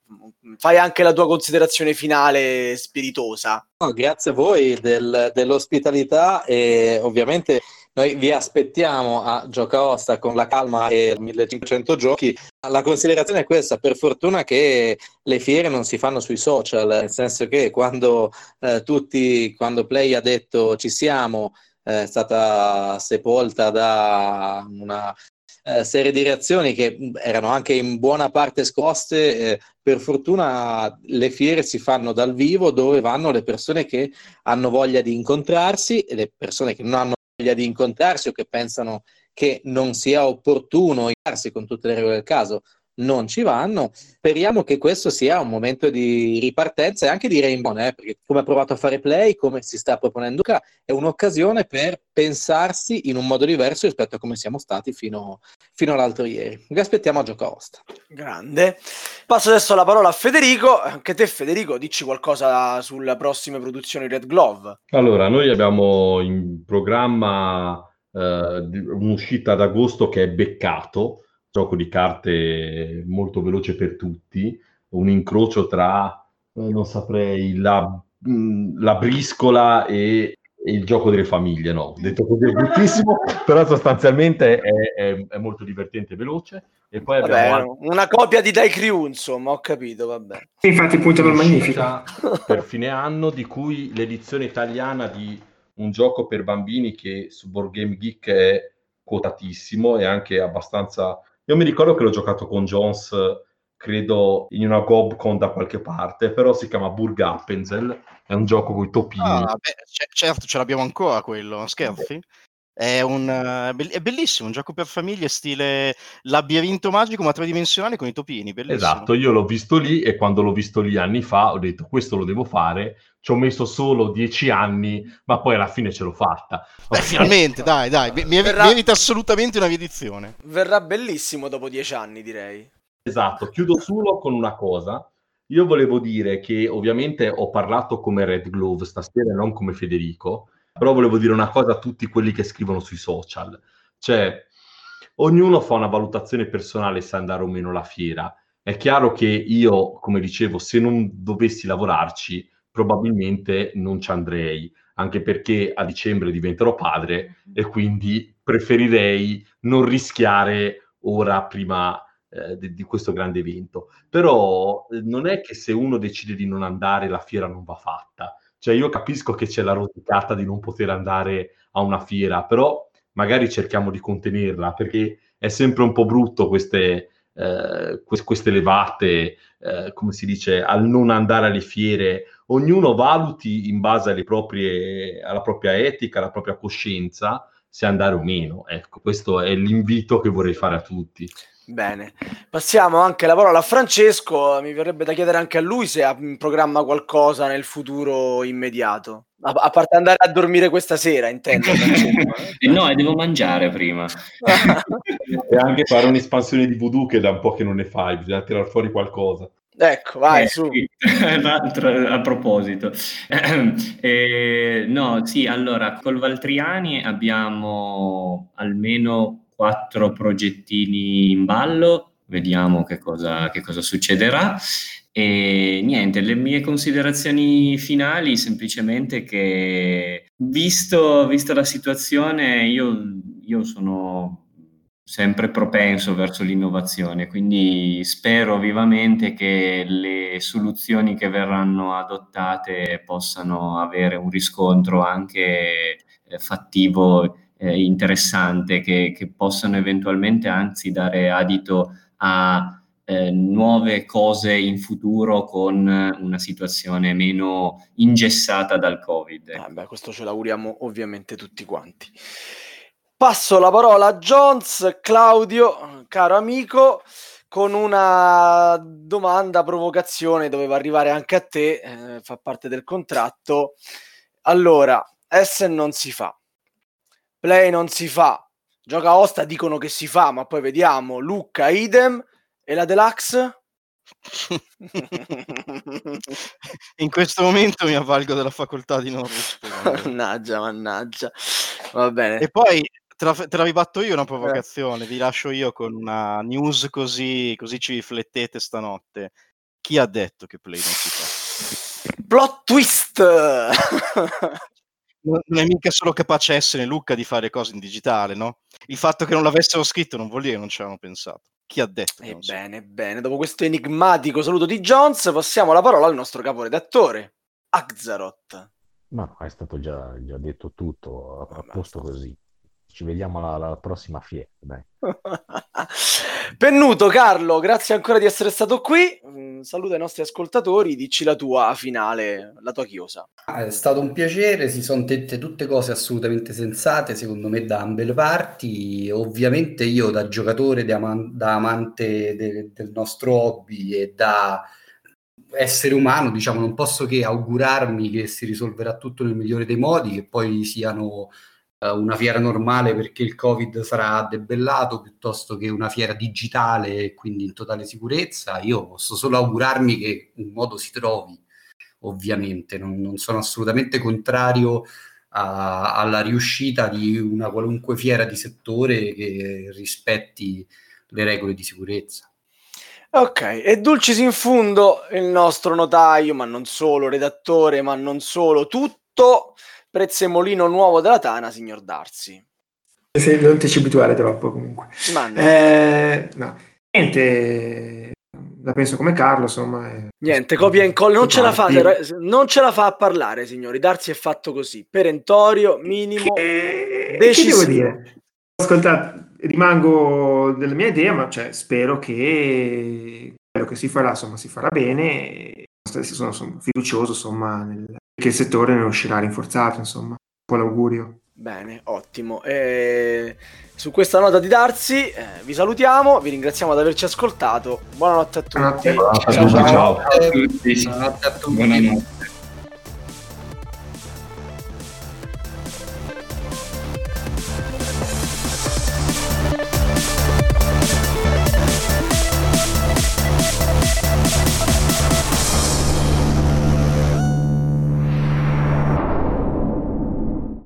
fai anche la tua considerazione finale spiritosa. Oh, grazie a voi del, dell'ospitalità e ovviamente noi vi aspettiamo a Giocaosta con la calma e 1500 giochi. La considerazione è questa, per fortuna che le fiere non si fanno sui social, nel senso che quando eh, tutti, quando Play ha detto ci siamo, eh, è stata sepolta da una eh, serie di reazioni che erano anche in buona parte scosse. Eh, per fortuna le fiere si fanno dal vivo dove vanno le persone che hanno voglia di incontrarsi e le persone che non hanno di incontrarsi o che pensano che non sia opportuno incontrarsi con tutte le regole del caso non ci vanno. Speriamo che questo sia un momento di ripartenza e anche di rainbow, eh, perché come ha provato a fare play, come si sta proponendo qua, è un'occasione per pensarsi in un modo diverso rispetto a come siamo stati fino, fino all'altro ieri. Vi aspettiamo a Gioca Osta. Grande. Passo adesso la parola a Federico. Anche te, Federico, dici qualcosa sulle prossime produzioni Red Glove. Allora, noi abbiamo in programma eh, un'uscita ad agosto che è beccato gioco di carte molto veloce per tutti, un incrocio tra, eh, non saprei, la, mh, la briscola e, e, il gioco delle famiglie, no? Detto così è bruttissimo, però sostanzialmente è, è, è, molto divertente e veloce. E poi vabbè, abbiamo una copia di Die Crew, insomma, ho capito, vabbè. Infatti, punto per magnifica. Per fine anno, di cui l'edizione italiana di un gioco per bambini che su Board Game Geek è quotatissimo e anche abbastanza io mi ricordo che l'ho giocato con Jones, credo in una Gobcon da qualche parte, però si chiama Burg Appenzell, è un gioco con i topini. Ah, beh, c- certo, ce l'abbiamo ancora quello, scherzi? È, un, è bellissimo, un gioco per famiglie stile labirinto magico ma tridimensionale con i topini, bellissimo. Esatto, io l'ho visto lì e quando l'ho visto lì anni fa ho detto questo lo devo fare, ci ho messo solo dieci anni, ma poi alla fine ce l'ho fatta. Beh, finalmente, dai, dai, mi, verrà... merita assolutamente una riedizione. Verrà bellissimo dopo dieci anni, direi. Esatto, chiudo solo con una cosa. Io volevo dire che ovviamente ho parlato come Red Glove stasera e non come Federico, però volevo dire una cosa a tutti quelli che scrivono sui social. Cioè, ognuno fa una valutazione personale se andare o meno alla fiera. È chiaro che io, come dicevo, se non dovessi lavorarci, probabilmente non ci andrei, anche perché a dicembre diventerò padre e quindi preferirei non rischiare ora prima eh, di, di, questo grande evento. Però eh, non è che se uno decide di non andare la fiera non va fatta cioè io capisco che c'è la rosicata di non poter andare a una fiera, però magari cerchiamo di contenerla perché è sempre un po' brutto queste, eh, queste levate, eh, come si dice, al non andare alle fiere. Ognuno valuti in base proprie, alla propria etica, alla propria coscienza, se andare o meno. Ecco, questo è l'invito che vorrei fare a tutti. Bene, passiamo anche la parola a Francesco. Mi verrebbe da chiedere anche a lui se ha in programma qualcosa nel futuro immediato. A, a parte andare a dormire questa sera, intendo. eh no, devo mangiare prima. e anche fare un'espansione di voodoo che da un po' che non ne fai, bisogna tirare fuori qualcosa. Ecco, vai eh, su. Sì. a proposito, eh, no, sì, allora col Valtriani abbiamo almeno quattro progettini in ballo, vediamo che cosa, che cosa succederà. E niente, le mie considerazioni finali semplicemente che visto, visto la situazione io, io sono sempre propenso verso l'innovazione, quindi spero vivamente che le soluzioni che verranno adottate possano avere un riscontro anche eh, fattivo eh, interessante che, che possano eventualmente anzi dare adito a eh, nuove cose in futuro con una situazione meno ingessata dal Covid. Eh beh, questo ce l'auguriamo ovviamente tutti quanti. Passo la parola a Jones, Claudio, caro amico, con una domanda, provocazione, doveva arrivare anche a te, eh, fa parte del contratto. Allora, Essen non si fa, Play non si fa, Gioca Osta dicono che si fa, ma poi vediamo, Lucca, idem, e la Deluxe? In questo momento mi avvalgo della facoltà di non rispondere. mannaggia, mannaggia. Va bene. E poi te la, te la ribatto io una provocazione, vi lascio io con una news così, così ci riflettete stanotte. Chi ha detto che Play non si fa? Plot twist! Non è mica solo capace essere Lucca di fare cose in digitale, no? Il fatto che non l'avessero scritto non vuol dire che non ci avevano pensato. Chi ha detto? Ebbene, bene, dopo questo enigmatico saluto di Jones, passiamo la parola al nostro caporedattore, Axaroth. Ma no, è stato già, già detto tutto, a, a posto così. Ci vediamo alla, alla prossima fiera. Pennuto, Carlo, grazie ancora di essere stato qui. Mm, Saluta i nostri ascoltatori, dici la tua finale, la tua chiosa. Ah, È stato un piacere, si sono dette tutte cose assolutamente sensate, secondo me, da ambe le parti. Ovviamente io da giocatore, da, aman- da amante de- del nostro hobby e da essere umano, diciamo, non posso che augurarmi che si risolverà tutto nel migliore dei modi, che poi siano eh, una fiera normale perché il Covid sarà debellato piuttosto che una fiera digitale quindi in totale sicurezza. Io posso solo augurarmi che un modo si trovi ovviamente, non, non sono assolutamente contrario a- alla riuscita di una qualunque fiera di settore che rispetti le regole di sicurezza. Ok, e Dulcis in fundo, il nostro notaio, ma non solo, redattore, ma non solo, tutto, prezzemolino nuovo della Tana, signor Darsi. Se non ti ci abituare troppo comunque. Ma no. Eh, no. Niente, la penso come Carlo, insomma. eh. Niente, copia e incolla, non ra- non ce la fa a parlare, signori. Darsi è fatto così, perentorio, minimo, Che decisivo. devo dire? Ascolta, rimango della mia idea, ma cioè, spero che quello che si farà, insomma, si farà bene. Sono, sono fiducioso, insomma, nel- che il settore ne uscirà rinforzato, insomma. Un po' l'augurio. Bene, ottimo. E su questa nota di Darsi eh, vi salutiamo, vi ringraziamo di averci ascoltato. Buonanotte a tutti. Buonanotte. Buonanotte a Ciao, tutti, ciao. Buonanotte a tutti. Buonanotte.